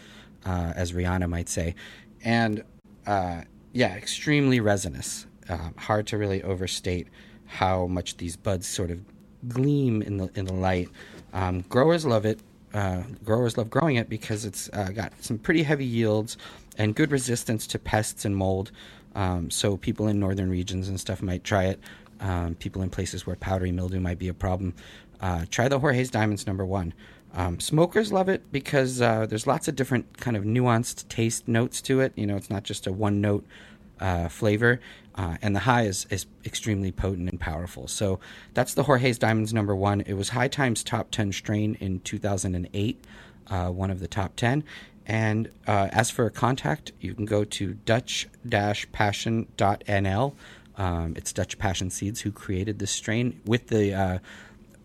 uh, as Rihanna might say, and uh, yeah, extremely resinous. Uh, hard to really overstate how much these buds sort of gleam in the in the light. Um, growers love it. Uh, growers love growing it because it's uh, got some pretty heavy yields and good resistance to pests and mold. Um, so people in northern regions and stuff might try it. Um, people in places where powdery mildew might be a problem, uh, try the Jorge's Diamonds number one. Um, smokers love it because uh, there's lots of different kind of nuanced taste notes to it. You know, it's not just a one note uh, flavor, uh, and the high is, is extremely potent and powerful. So that's the Jorge's Diamonds number one. It was High Times top 10 strain in 2008, uh, one of the top 10. And uh, as for a contact, you can go to dutch-passion.nl. Um, it's Dutch Passion Seeds who created this strain with the uh,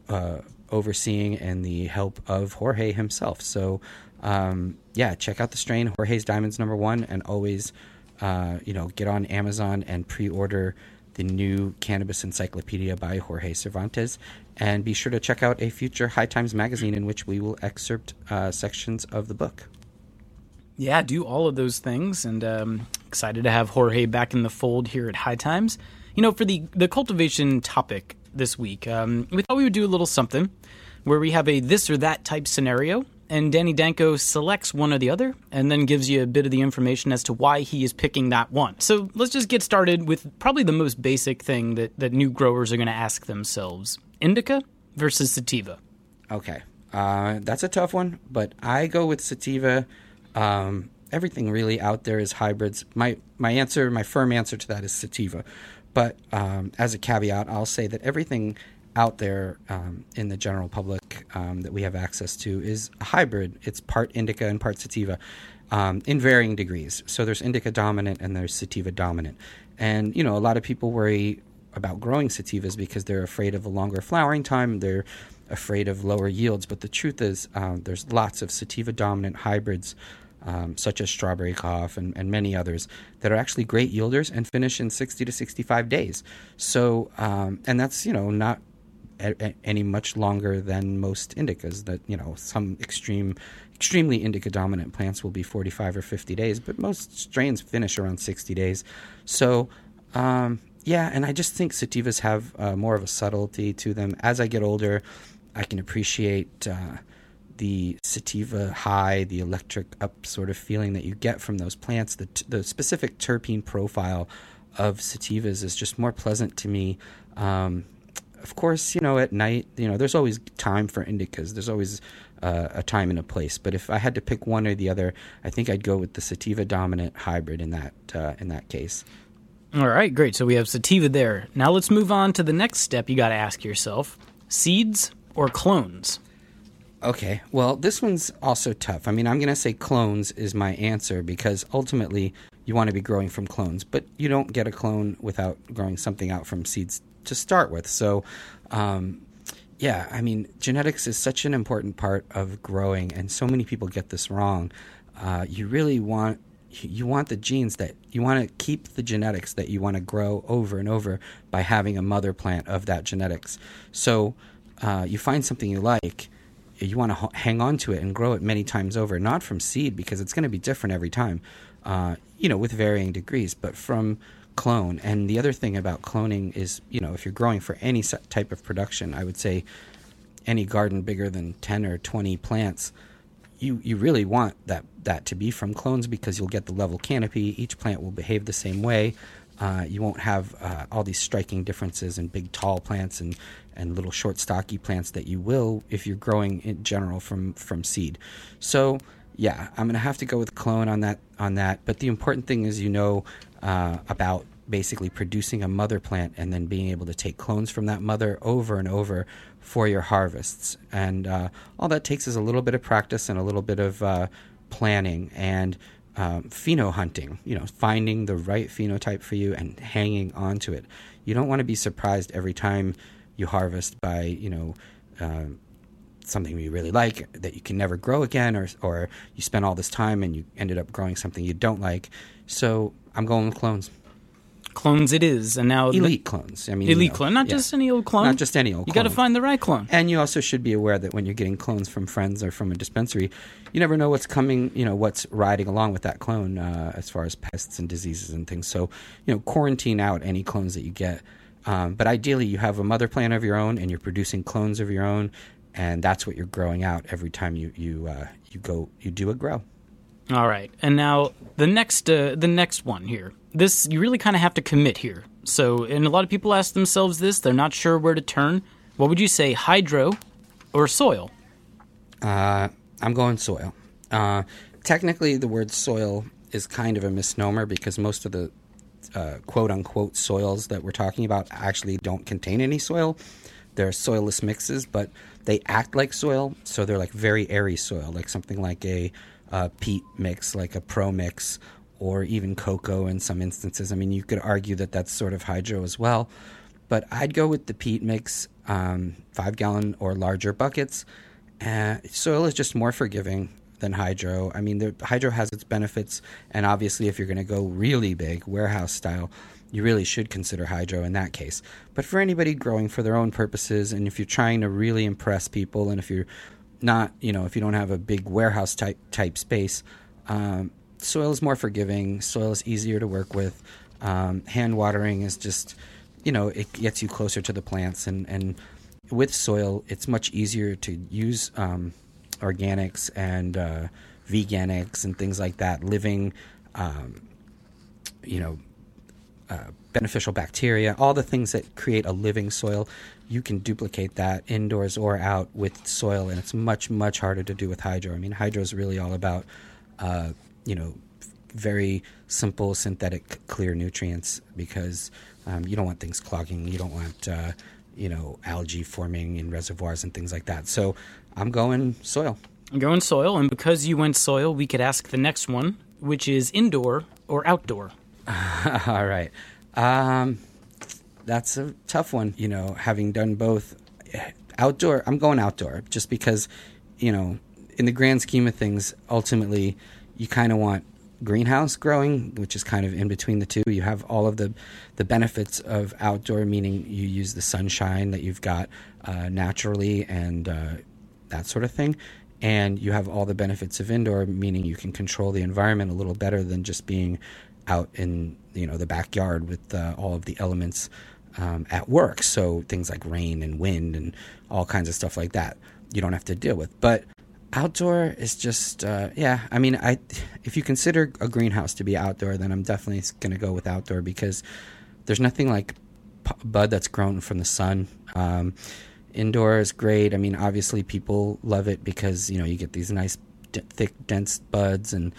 uh, overseeing and the help of Jorge himself. So, um, yeah, check out the strain Jorge's Diamonds number one, and always, uh, you know, get on Amazon and pre-order the new Cannabis Encyclopedia by Jorge Cervantes, and be sure to check out a future High Times magazine in which we will excerpt uh, sections of the book. Yeah, do all of those things, and um, excited to have Jorge back in the fold here at High Times. You know, for the the cultivation topic this week, um, we thought we would do a little something where we have a this or that type scenario, and Danny Danko selects one or the other, and then gives you a bit of the information as to why he is picking that one. So let's just get started with probably the most basic thing that, that new growers are going to ask themselves: indica versus sativa. Okay, uh, that's a tough one, but I go with sativa. Um, everything really out there is hybrids. My my answer, my firm answer to that is sativa. But um, as a caveat, I'll say that everything out there um, in the general public um, that we have access to is a hybrid. It's part indica and part sativa um, in varying degrees. So there's indica dominant and there's sativa dominant. And, you know, a lot of people worry about growing sativas because they're afraid of a longer flowering time. They're afraid of lower yields. But the truth is, um, there's lots of sativa dominant hybrids um, such as Strawberry Cough and, and, many others, that are actually great yielders and finish in 60 to 65 days. So, um, and that's, you know, not a, any much longer than most indicas that, you know, some extreme, extremely indica dominant plants will be 45 or 50 days, but most strains finish around 60 days. So, um, yeah, and I just think sativas have uh, more of a subtlety to them. As I get older, I can appreciate uh, the sativa high, the electric up sort of feeling that you get from those plants, the, t- the specific terpene profile of sativas is just more pleasant to me. Um, of course, you know, at night, you know, there's always time for indicas. There's always uh, a time and a place. But if I had to pick one or the other, I think I'd go with the sativa dominant hybrid in that uh, in that case. All right, great. So we have sativa there. Now let's move on to the next step. You got to ask yourself: seeds or clones? Okay, well, this one's also tough. I mean, I'm going to say clones is my answer because ultimately you want to be growing from clones, but you don't get a clone without growing something out from seeds to start with. So, um, yeah, I mean, genetics is such an important part of growing, and so many people get this wrong. Uh, you really want you want the genes that you want to keep the genetics that you want to grow over and over by having a mother plant of that genetics. So uh, you find something you like you want to hang on to it and grow it many times over, not from seed because it's going to be different every time, uh, you know, with varying degrees, but from clone. And the other thing about cloning is, you know, if you're growing for any type of production, I would say any garden bigger than 10 or 20 plants, you, you really want that, that to be from clones because you'll get the level canopy. Each plant will behave the same way. Uh, you won't have uh, all these striking differences in big, tall plants and and little short stocky plants that you will if you're growing in general from from seed. So yeah, I'm gonna have to go with clone on that on that. But the important thing is you know uh, about basically producing a mother plant and then being able to take clones from that mother over and over for your harvests. And uh, all that takes is a little bit of practice and a little bit of uh, planning and um, pheno hunting. You know, finding the right phenotype for you and hanging on to it. You don't want to be surprised every time you harvest by you know uh, something you really like that you can never grow again, or or you spend all this time and you ended up growing something you don't like. So I'm going with clones. Clones it is, and now elite the, clones. I mean, elite you know, clone, not yeah. just any old clone. Not just any old. You got to find the right clone. And you also should be aware that when you're getting clones from friends or from a dispensary, you never know what's coming. You know what's riding along with that clone uh, as far as pests and diseases and things. So you know, quarantine out any clones that you get. Um, but ideally, you have a mother plant of your own, and you're producing clones of your own, and that's what you're growing out every time you you uh, you go you do a grow. All right, and now the next uh, the next one here. This you really kind of have to commit here. So, and a lot of people ask themselves this; they're not sure where to turn. What would you say, hydro or soil? Uh, I'm going soil. Uh, technically, the word soil is kind of a misnomer because most of the uh, quote unquote soils that we're talking about actually don't contain any soil. They're soilless mixes, but they act like soil, so they're like very airy soil, like something like a uh, peat mix, like a pro mix, or even cocoa in some instances. I mean, you could argue that that's sort of hydro as well. but I'd go with the peat mix, um, five gallon or larger buckets. Uh, soil is just more forgiving than hydro. I mean, the hydro has its benefits, and obviously, if you're going to go really big, warehouse style, you really should consider hydro in that case. But for anybody growing for their own purposes, and if you're trying to really impress people, and if you're not, you know, if you don't have a big warehouse type type space, um, soil is more forgiving. Soil is easier to work with. Um, hand watering is just, you know, it gets you closer to the plants, and and with soil, it's much easier to use um, organics and uh, veganics and things like that, living, um, you know, uh, beneficial bacteria, all the things that create a living soil. You can duplicate that indoors or out with soil, and it's much, much harder to do with hydro. I mean, hydro is really all about, uh, you know, very simple synthetic clear nutrients because um, you don't want things clogging. You don't want, uh, you know, algae forming in reservoirs and things like that. So I'm going soil. I'm going soil, and because you went soil, we could ask the next one, which is indoor or outdoor. All right. Um, that's a tough one, you know, having done both. Outdoor, I'm going outdoor just because, you know, in the grand scheme of things, ultimately, you kind of want greenhouse growing, which is kind of in between the two. You have all of the, the benefits of outdoor, meaning you use the sunshine that you've got uh, naturally and uh, that sort of thing. And you have all the benefits of indoor, meaning you can control the environment a little better than just being out in you know the backyard with uh, all of the elements um, at work. So things like rain and wind and all kinds of stuff like that you don't have to deal with. But outdoor is just uh, yeah. I mean, I if you consider a greenhouse to be outdoor, then I'm definitely going to go with outdoor because there's nothing like bud that's grown from the sun. Um, indoor is great. I mean, obviously people love it because you know you get these nice d- thick, dense buds and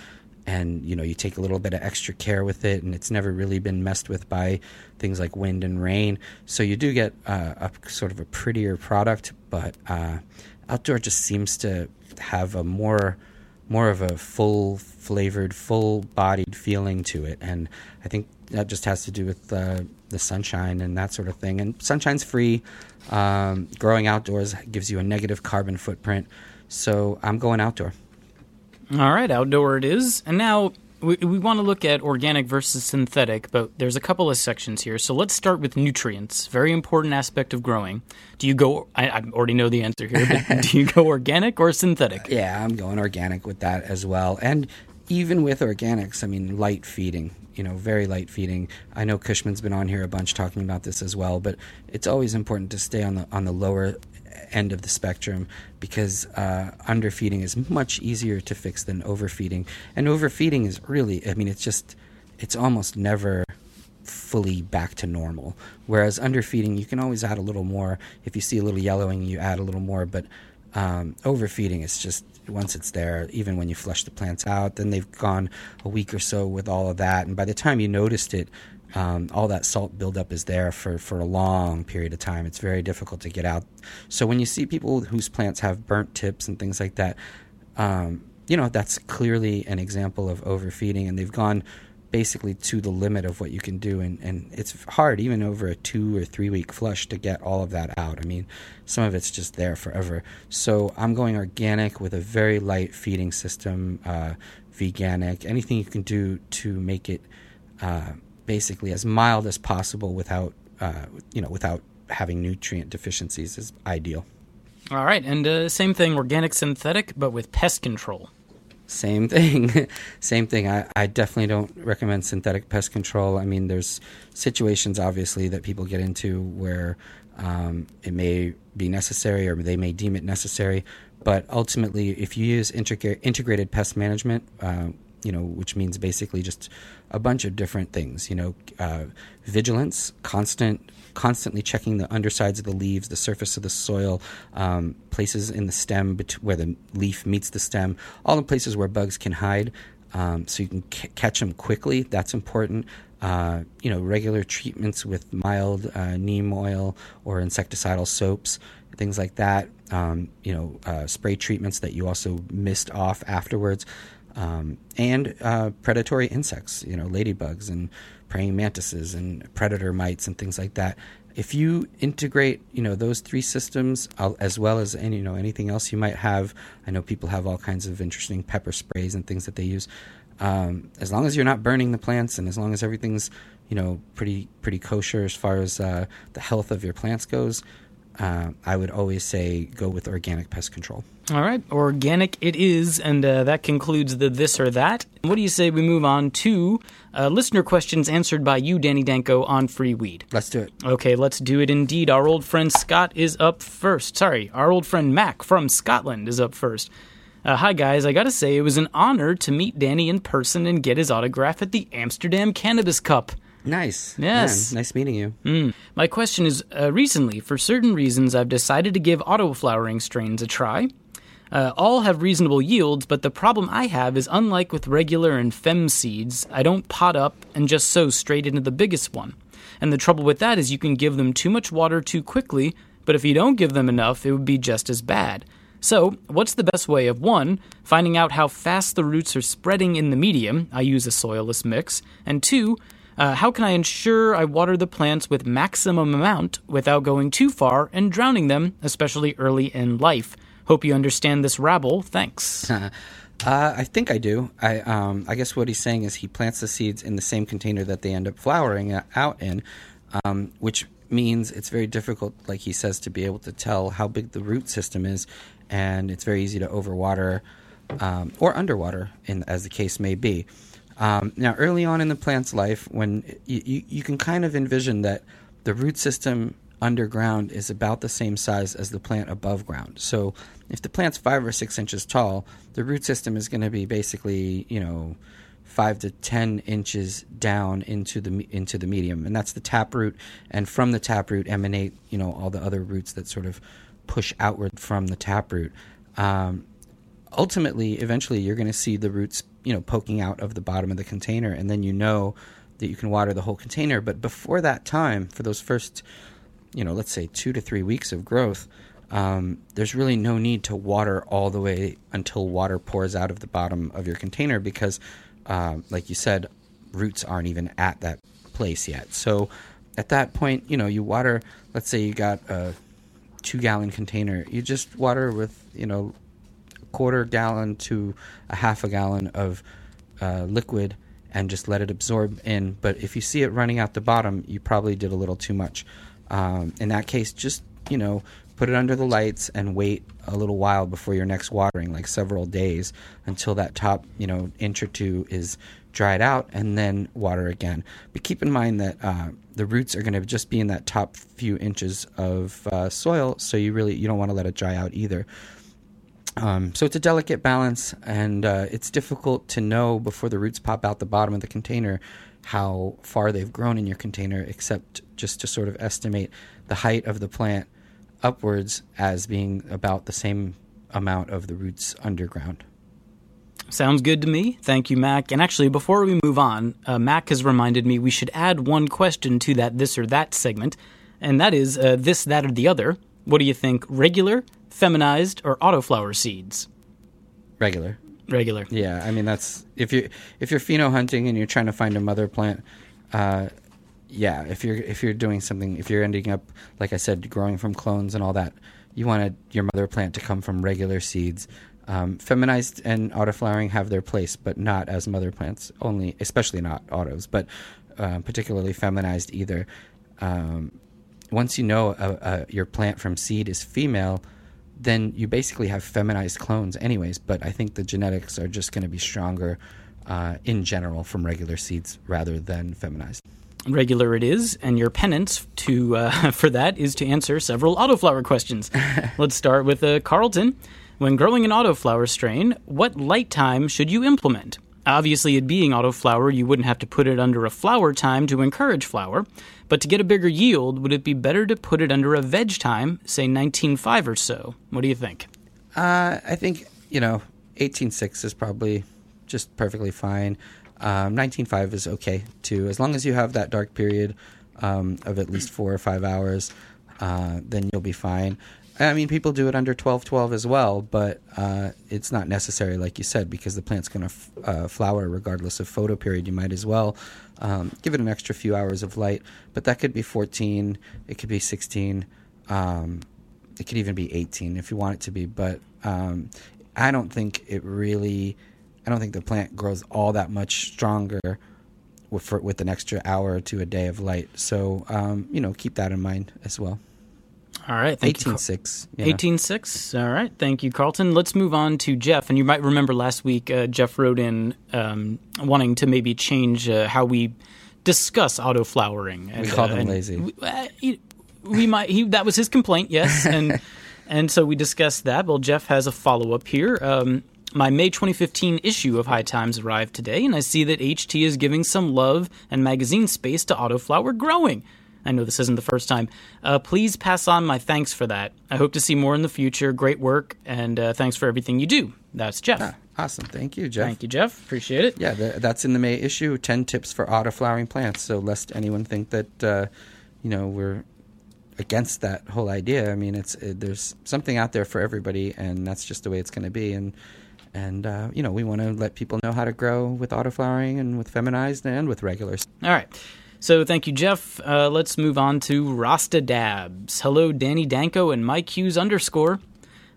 and you know you take a little bit of extra care with it and it's never really been messed with by things like wind and rain. So you do get uh, a sort of a prettier product but uh, outdoor just seems to have a more more of a full flavored full bodied feeling to it. And i think that just has to do with uh, the sunshine and that sort of thing. And sunshine's free. Um, growing outdoors gives you a negative carbon footprint. So i'm going outdoor all right, outdoor it is. And now we, we want to look at organic versus synthetic, but there's a couple of sections here. So let's start with nutrients. Very important aspect of growing. Do you go? I, I already know the answer here, but do you go organic or synthetic? Yeah, I'm going organic with that as well. And even with organics, I mean, light feeding. You know, very light feeding. I know Kushman's been on here a bunch talking about this as well, but it's always important to stay on the on the lower end of the spectrum because uh, underfeeding is much easier to fix than overfeeding. And overfeeding is really, I mean, it's just, it's almost never fully back to normal. Whereas underfeeding, you can always add a little more. If you see a little yellowing, you add a little more. But um, overfeeding is just once it's there, even when you flush the plants out, then they've gone a week or so with all of that, and by the time you noticed it, um, all that salt buildup is there for, for a long period of time. It's very difficult to get out. So when you see people whose plants have burnt tips and things like that, um, you know that's clearly an example of overfeeding, and they've gone basically to the limit of what you can do, and, and it's hard even over a two or three week flush to get all of that out. I mean, some of it's just there forever. So I'm going organic with a very light feeding system, uh, veganic, anything you can do to make it. Uh, basically as mild as possible without uh, you know without having nutrient deficiencies is ideal. All right, and uh, same thing, organic synthetic, but with pest control. Same thing, same thing. I, I definitely don't recommend synthetic pest control. I mean, there's situations obviously that people get into where um, it may be necessary or they may deem it necessary, but ultimately, if you use integra- integrated pest management, uh, you know, which means basically just a bunch of different things. You know, uh, vigilance, constant, constantly checking the undersides of the leaves, the surface of the soil, um, places in the stem bet- where the leaf meets the stem, all the places where bugs can hide, um, so you can c- catch them quickly. That's important. Uh, you know, regular treatments with mild uh, neem oil or insecticidal soaps, things like that. Um, you know, uh, spray treatments that you also mist off afterwards um, and uh, predatory insects, you know, ladybugs and praying mantises and predator mites and things like that. if you integrate, you know, those three systems as well as any, you know, anything else you might have. I know people have all kinds of interesting pepper sprays and things that they use. Um, as long as you're not burning the plants, and as long as everything's, you know, pretty pretty kosher as far as uh, the health of your plants goes, uh, I would always say go with organic pest control. All right, organic it is, and uh, that concludes the this or that. What do you say we move on to uh, listener questions answered by you, Danny Danko, on free weed? Let's do it. Okay, let's do it indeed. Our old friend Scott is up first. Sorry, our old friend Mac from Scotland is up first. Uh, hi, guys. I gotta say, it was an honor to meet Danny in person and get his autograph at the Amsterdam Cannabis Cup. Nice. Yes. Man, nice meeting you. My question is uh, recently, for certain reasons, I've decided to give autoflowering strains a try. Uh, all have reasonable yields, but the problem I have is unlike with regular and fem seeds, I don't pot up and just sow straight into the biggest one. And the trouble with that is you can give them too much water too quickly, but if you don't give them enough, it would be just as bad. So, what's the best way of one, finding out how fast the roots are spreading in the medium? I use a soilless mix. And two, uh, how can I ensure I water the plants with maximum amount without going too far and drowning them, especially early in life? Hope you understand this rabble. Thanks. Uh, I think I do. I um, I guess what he's saying is he plants the seeds in the same container that they end up flowering out in, um, which means it's very difficult, like he says, to be able to tell how big the root system is, and it's very easy to overwater um, or underwater, in, as the case may be. Um, now, early on in the plant's life, when you, you, you can kind of envision that the root system underground is about the same size as the plant above ground. So, if the plant's five or six inches tall, the root system is going to be basically, you know, five to ten inches down into the into the medium, and that's the taproot. And from the taproot emanate, you know, all the other roots that sort of push outward from the taproot. Um, ultimately, eventually, you're going to see the roots, you know, poking out of the bottom of the container, and then you know that you can water the whole container. But before that time, for those first, you know, let's say two to three weeks of growth, um, there's really no need to water all the way until water pours out of the bottom of your container because, uh, like you said, roots aren't even at that place yet. So at that point, you know, you water. Let's say you got a two gallon container, you just water with you know quarter gallon to a half a gallon of uh, liquid and just let it absorb in. But if you see it running out the bottom, you probably did a little too much. Um, in that case, just you know put it under the lights and wait a little while before your next watering, like several days, until that top you know inch or two is dried out, and then water again. But keep in mind that uh, the roots are going to just be in that top few inches of uh, soil, so you really you don't want to let it dry out either. Um, so it's a delicate balance, and uh, it's difficult to know before the roots pop out the bottom of the container how far they've grown in your container, except just to sort of estimate the height of the plant upwards as being about the same amount of the roots underground. Sounds good to me. Thank you, Mac. And actually, before we move on, uh, Mac has reminded me we should add one question to that this or that segment, and that is uh, this, that, or the other. What do you think? Regular, feminized, or autoflower seeds? Regular. Regular. Yeah, I mean that's if you if you're pheno hunting and you're trying to find a mother plant, uh, yeah, if you're if you're doing something, if you're ending up like I said, growing from clones and all that, you wanted your mother plant to come from regular seeds. Um, feminized and autoflowering have their place, but not as mother plants. Only, especially not autos, but uh, particularly feminized either. Um, once you know a, a, your plant from seed is female, then you basically have feminized clones, anyways. But I think the genetics are just going to be stronger uh, in general from regular seeds rather than feminized. Regular it is, and your penance to uh, for that is to answer several autoflower questions. Let's start with uh, Carlton. When growing an autoflower strain, what light time should you implement? Obviously, it being autoflower, you wouldn't have to put it under a flower time to encourage flower, but to get a bigger yield, would it be better to put it under a veg time, say 19.5 or so? What do you think? Uh, I think, you know, 18.6 is probably just perfectly fine. Um, 19.5 is okay too, as long as you have that dark period um, of at least four or five hours. Uh, then you'll be fine. I mean, people do it under 12 12 as well, but uh, it's not necessary, like you said, because the plant's going to f- uh, flower regardless of photo period. You might as well um, give it an extra few hours of light, but that could be 14, it could be 16, um, it could even be 18 if you want it to be. But um, I don't think it really, I don't think the plant grows all that much stronger with, for, with an extra hour to a day of light. So, um, you know, keep that in mind as well. All right, thank you. 18.6. yeah. Eighteen six. All right, thank you, Carlton. Let's move on to Jeff. And you might remember last week, uh, Jeff wrote in um, wanting to maybe change uh, how we discuss auto flowering. And, called uh, him and lazy. We, uh, he- we might. He that was his complaint. Yes, and and so we discussed that. Well, Jeff has a follow up here. Um, my May 2015 issue of High Times arrived today, and I see that HT is giving some love and magazine space to autoflower growing. I know this isn't the first time. Uh, please pass on my thanks for that. I hope to see more in the future. Great work, and uh, thanks for everything you do. That's Jeff. Ah, awesome. Thank you, Jeff. Thank you, Jeff. Appreciate it. Yeah, th- that's in the May issue 10 tips for auto flowering plants. So, lest anyone think that, uh, you know, we're against that whole idea. I mean, it's it, there's something out there for everybody, and that's just the way it's going to be. And, and uh, you know, we want to let people know how to grow with auto flowering and with feminized and with regulars. All right. So thank you, Jeff. Uh, let's move on to Rasta Dabs. Hello, Danny Danko and Mike Hughes underscore.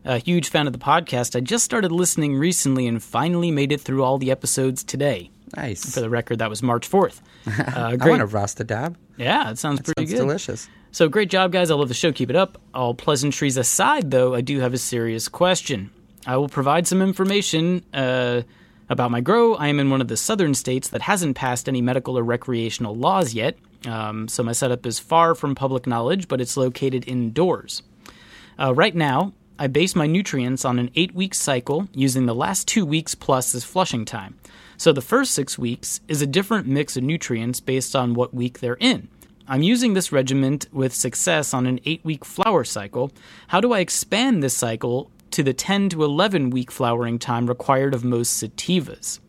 A huge fan of the podcast. I just started listening recently and finally made it through all the episodes today. Nice. For the record, that was March 4th. Uh, I great. want a Rasta dab. yeah, it sounds pretty Sounds good. delicious. So great job, guys. I love the show. Keep it up. All pleasantries aside, though, I do have a serious question. I will provide some information uh, about my grow. I am in one of the southern states that hasn't passed any medical or recreational laws yet. Um, so my setup is far from public knowledge, but it's located indoors. Uh, right now, I base my nutrients on an eight week cycle using the last two weeks plus as flushing time. So the first six weeks is a different mix of nutrients based on what week they're in. I'm using this regimen with success on an eight week flower cycle. How do I expand this cycle to the 10 to 11 week flowering time required of most sativas?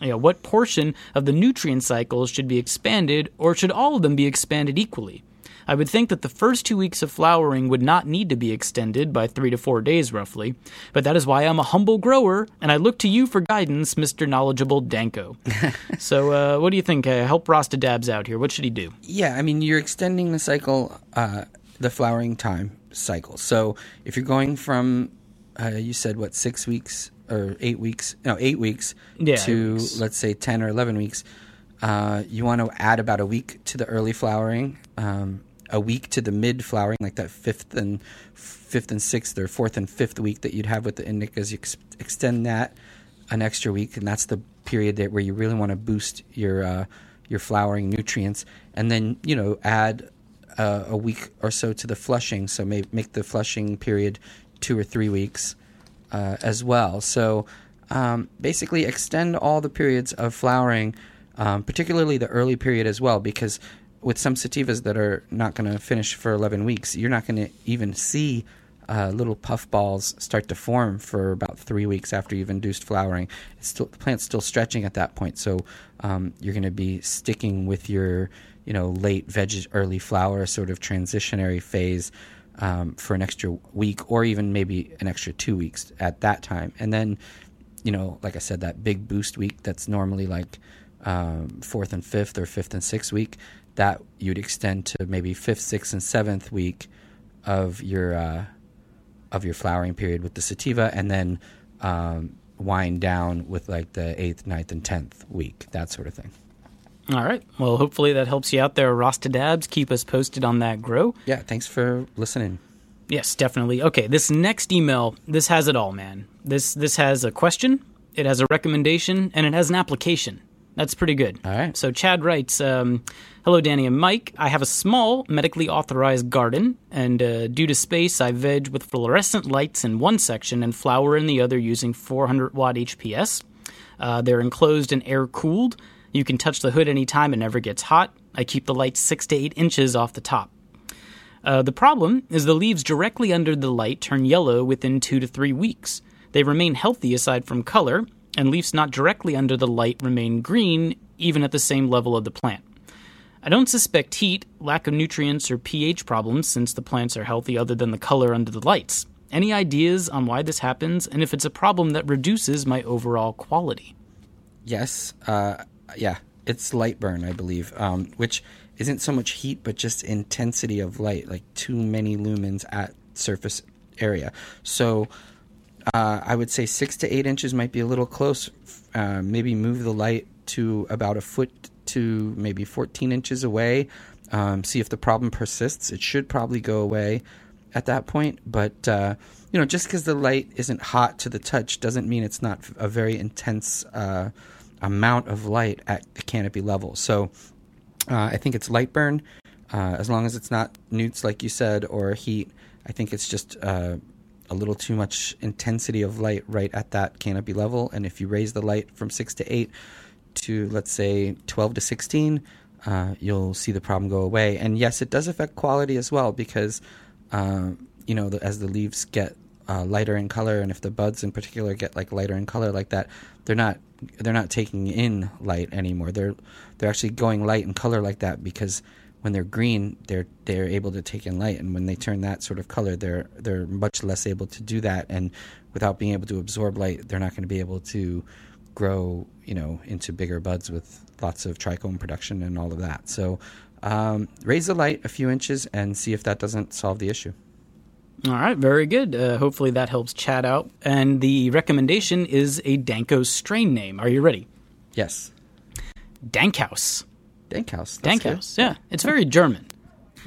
You know, what portion of the nutrient cycles should be expanded, or should all of them be expanded equally? I would think that the first two weeks of flowering would not need to be extended by three to four days, roughly, but that is why I'm a humble grower, and I look to you for guidance, Mr. Knowledgeable Danko. so, uh, what do you think? Uh, help Rasta Dabs out here. What should he do? Yeah, I mean, you're extending the cycle, uh, the flowering time cycle. So if you're going from, uh, you said what, six weeks or eight weeks? No, eight weeks Yeah, to, eight weeks. let's say, 10 or 11 weeks. Uh, you want to add about a week to the early flowering, um, a week to the mid flowering, like that fifth and fifth and sixth or fourth and fifth week that you'd have with the indicas. You ex- extend that an extra week, and that's the period that where you really want to boost your uh, your flowering nutrients, and then you know add uh, a week or so to the flushing. So may make the flushing period two or three weeks uh, as well. So um, basically, extend all the periods of flowering, um, particularly the early period as well, because with some sativas that are not going to finish for 11 weeks, you're not going to even see uh, little puff balls start to form for about three weeks after you've induced flowering. It's still the plant's still stretching at that point, so um, you're going to be sticking with your you know late veg early flower sort of transitionary phase um, for an extra week or even maybe an extra two weeks at that time, and then you know like I said that big boost week that's normally like um, fourth and fifth or fifth and sixth week that you'd extend to maybe fifth, sixth, and seventh week of your uh, of your flowering period with the sativa, and then um, wind down with like the eighth, ninth, and tenth week, that sort of thing. All right. Well, hopefully that helps you out there, Rasta Dabs. Keep us posted on that grow. Yeah, thanks for listening. Yes, definitely. Okay, this next email, this has it all, man. This this has a question, it has a recommendation, and it has an application. That's pretty good. All right. So Chad writes, um, "Hello, Danny and Mike. I have a small, medically authorized garden, and uh, due to space, I veg with fluorescent lights in one section and flower in the other using 400 watt HPS. Uh, they're enclosed and air cooled. You can touch the hood anytime; it never gets hot. I keep the lights six to eight inches off the top. Uh, the problem is the leaves directly under the light turn yellow within two to three weeks. They remain healthy aside from color, and leaves not directly under the light remain green even at the same level of the plant. I don't suspect heat, lack of nutrients, or pH problems since the plants are healthy other than the color under the lights. Any ideas on why this happens and if it's a problem that reduces my overall quality? Yes. Uh, yeah. It's light burn, I believe, um, which isn't so much heat, but just intensity of light, like too many lumens at surface area. So uh, I would say six to eight inches might be a little close. Uh, maybe move the light to about a foot to maybe 14 inches away. Um, see if the problem persists. It should probably go away at that point. But uh, you know, just because the light isn't hot to the touch doesn't mean it's not a very intense uh, amount of light at the canopy level. So uh, I think it's light burn. Uh, as long as it's not newts, like you said, or heat, I think it's just uh, a little too much intensity of light right at that canopy level. And if you raise the light from six to eight to, let's say, 12 to 16, uh, you'll see the problem go away. And yes, it does affect quality as well because, uh, you know, the, as the leaves get uh, lighter in color, and if the buds in particular get like lighter in color like that, they're not they're not taking in light anymore. They're they're actually going light in color like that because when they're green, they're they're able to take in light, and when they turn that sort of color, they're they're much less able to do that. And without being able to absorb light, they're not going to be able to grow, you know, into bigger buds with lots of trichome production and all of that. So um, raise the light a few inches and see if that doesn't solve the issue. All right, very good. Uh, hopefully that helps Chad out. And the recommendation is a Danko strain name. Are you ready? Yes, Dankhaus. Dankhaus. Dankhaus. good. Yeah, it's very German.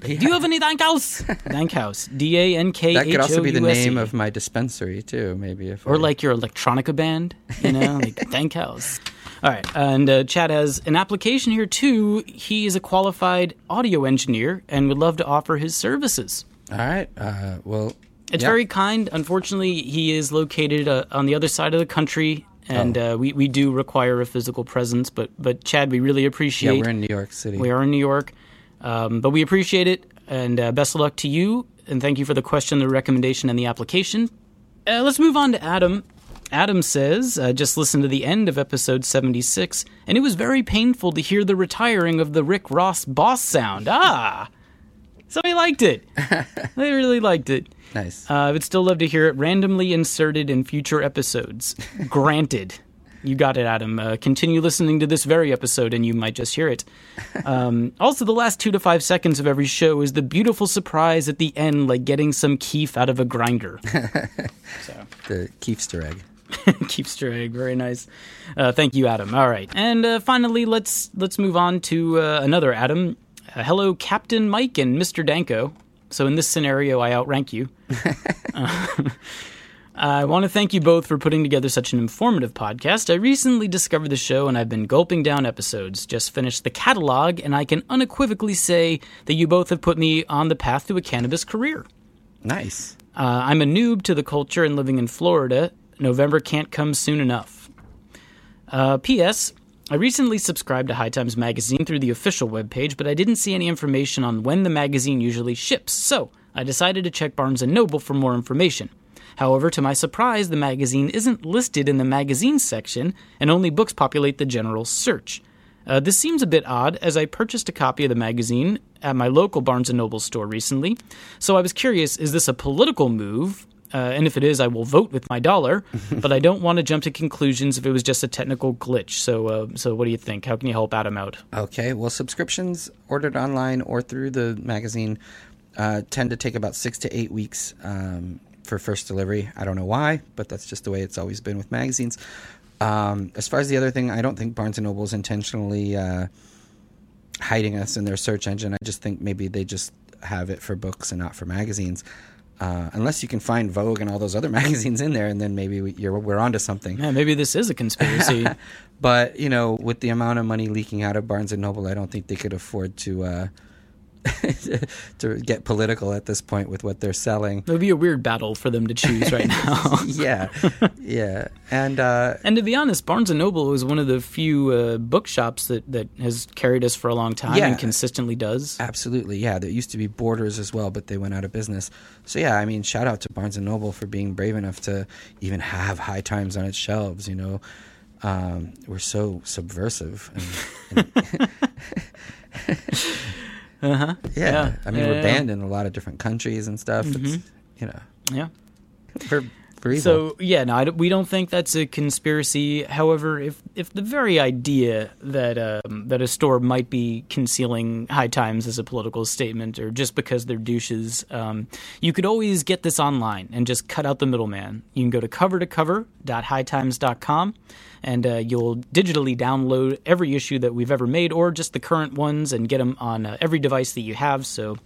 Yeah. Do you have any Dankhaus? Dankhaus. D A N K H O U S E. That could also be the name of my dispensary too. Maybe if or I- like your electronica band, you know, like Dankhaus. All right, and uh, Chad has an application here too. He is a qualified audio engineer and would love to offer his services. All right. Uh, well, It's yeah. very kind. Unfortunately, he is located uh, on the other side of the country, and Oh. uh, we, we do require a physical presence. But but Chad, we really appreciate. Yeah, we're in New York City. We are in New York, um, but we appreciate it, and uh, best of luck to you. And thank you for the question, the recommendation, and the application. Uh, let's move on to Adam. Adam says, uh, just listen to the end of episode 76, and it was very painful to hear the retiring of the Rick Ross boss sound. Ah! So he liked it. they really liked it. Nice. Uh, I would still love to hear it randomly inserted in future episodes. Granted. You got it, Adam. Uh, continue listening to this very episode, and you might just hear it. Um, also, the last two to five seconds of every show is the beautiful surprise at the end, like getting some keef out of a grinder. the Keefster egg. Keepster egg, very nice. Uh, thank you, Adam. All right, and uh, finally, let's let's move on to uh, another Adam. Uh, hello, Captain Mike and Mr. Danko. So in this scenario, I outrank you. Uh, I want to thank you both for putting together such an informative podcast. I recently discovered the show and I've been gulping down episodes. Just finished the catalog, and I can unequivocally say that you both have put me on the path to a cannabis career. Nice. Uh, I'm a noob to the culture and living in Florida. November can't come soon enough. Uh, P.S. I recently subscribed to High Times Magazine through the official webpage, but I didn't see any information on when the magazine usually ships, so I decided to check Barnes & Noble for more information. However, to my surprise, the magazine isn't listed in the magazine section, and only books populate the general search. Uh, this seems a bit odd, as I purchased a copy of the magazine at my local Barnes & Noble store recently. So I was curious, is this a political move? Uh, and if it is, I will vote with my dollar. but I don't want to jump to conclusions if it was just a technical glitch. So, uh, so what do you think? How can you help Adam out? Okay. Well, subscriptions ordered online or through the magazine uh, tend to take about six to eight weeks um, for first delivery. I don't know why, but that's just the way it's always been with magazines. Um, as far as the other thing, I don't think Barnes and Noble is intentionally uh, hiding us in their search engine. I just think maybe they just have it for books and not for magazines. Uh, unless you can find Vogue and all those other magazines in there, and then maybe we, you're, we're onto something. Yeah, maybe this is a conspiracy. But you know, with the amount of money leaking out of Barnes and Noble, I don't think they could afford to uh, to get political at this point with what they're selling. it would be a weird battle for them to choose right now. yeah, yeah, and uh, And to be honest, Barnes and Noble is one of the few uh, bookshops that, that has carried us for a long time Yeah. and consistently does. absolutely, yeah. There used to be Borders as well, but they went out of business. So yeah, I mean, shout out to Barnes and Noble for being brave enough to even have High Times on its shelves. You know, um, we're so subversive. And, and Uh-huh. Yeah, Yeah. I mean Yeah, we're yeah. banned in a lot of different countries and stuff. It's mm-hmm. you know Yeah. for for evil. So yeah, no, we don't think that's a conspiracy. However, if if the very idea that um, that a store might be concealing High Times as a political statement, or just because they're douches, um, you could always get this online and just cut out the middleman. You can go to cover to and uh, you'll digitally download every issue that we've ever made, or just the current ones, and get them on uh, every device that you have. So.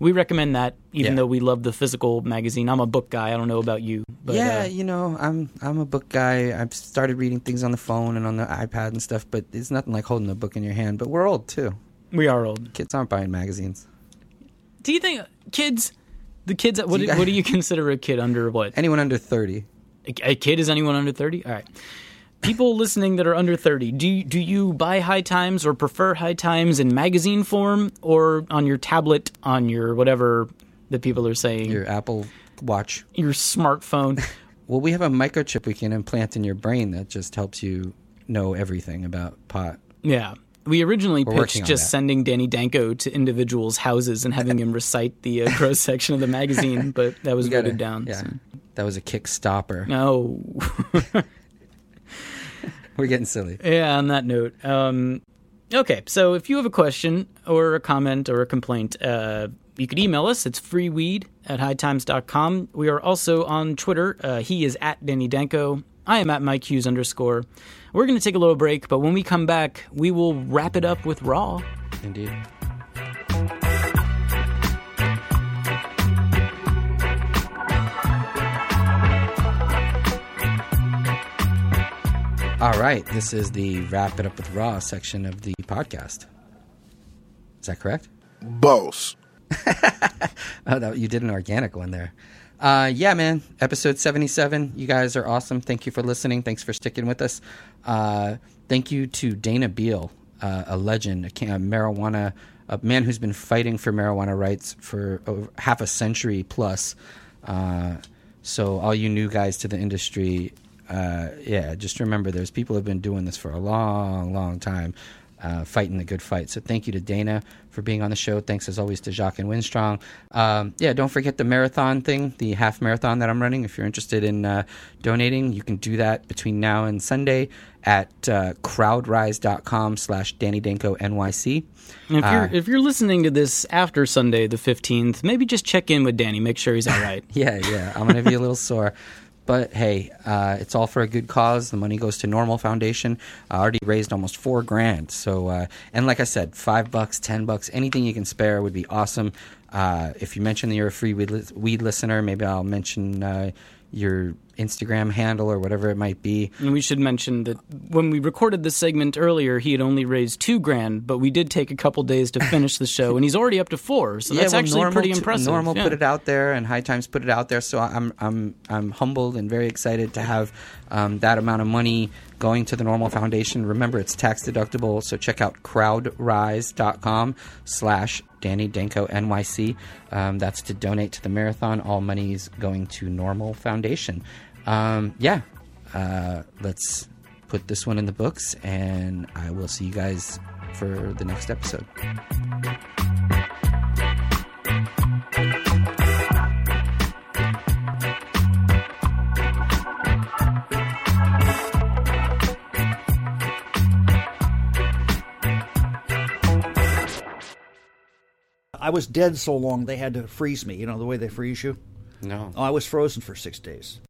We recommend that, even Yeah. though we love the physical magazine. I'm a book guy. I don't know about you, but yeah, uh, you know, I'm I'm a book guy. I've started reading things on the phone and on the iPad and stuff, but it's nothing like holding a book in your hand. But we're old too. we are old. Kids aren't buying magazines. Do you think kids, the kids, what, do, guys- what do you consider a kid under what? Anyone under thirty? A, a kid is anyone under 30? All right. People listening that are under 30, do you, do you buy High Times or prefer High Times in magazine form or on your tablet, on your whatever that people are saying, Your Apple Watch. your smartphone? Well, we have a microchip we can implant in your brain that just helps you know everything about pot. yeah. We originally We're pitched just that. sending Danny Danko to individuals' houses and having him recite the uh, gross section of the magazine, but that was voted down. Yeah, so- that was a kick stopper. No. We're getting silly. Yeah, on that note. Um, okay, so if you have a question or a comment or a complaint, uh, you could email us. It's freeweed at hightimes.com. We are also on Twitter. Uh, he is at Danny Danko. I am at Mike Hughes underscore. We're going to take a little break, but when we come back, we will wrap it up with Raw. Indeed. All right, this is the wrap it up with Raw section of the podcast. Is that correct? Boss. Oh, that, you did an organic one there. Uh, yeah, man. Episode 77. You guys are awesome. Thank you for listening. Thanks for sticking with us. Uh, thank you to Dana Beal, uh, a legend, a, a marijuana, a man who's been fighting for marijuana rights for over half a century plus. Uh, so, all you new guys to the industry, uh, yeah, just remember there's people who have been doing this for a long, long time uh, fighting the good fight. So thank you to Dana for being on the show. Thanks as always to Jacques and Winstrong. Um, yeah, don't forget the marathon thing, the half marathon that I'm running. If you're interested in uh, donating, you can do that between now and Sunday at uh, crowdrise.com slash Danny Danko NYC. If Uh, you're if you're listening to this after Sunday the 15th, maybe just check in with Danny, make sure he's all right. Yeah, yeah. I'm gonna be a little sore, but hey, uh, it's all for a good cause. The money goes to NORML Foundation. I already raised almost four grand. So, uh, and like I said, five bucks, ten bucks, anything you can spare would be awesome. Uh, if you mention that you're a free weed, lis- weed listener, maybe I'll mention uh, your Instagram handle or whatever it might be. And we should mention that when we recorded this segment earlier, he had only raised two grand, but we did take a couple days to finish the show, and he's already up to four. So that's well, actually NORML pretty impressive. NORML yeah. put it out there, and High Times put it out there. So I'm I'm I'm humbled and very excited to have um, that amount of money going to the NORML Foundation. Remember, it's tax deductible, so check out crowdrise.com slash Danny Danko NYC. Um, that's to donate to the marathon. All money is going to NORML Foundation. Um, yeah, uh, let's put this one in the books, and I will see you guys for the next episode. I was dead so long they had to freeze me. You know the way they freeze you. No. Oh, I was frozen for six days.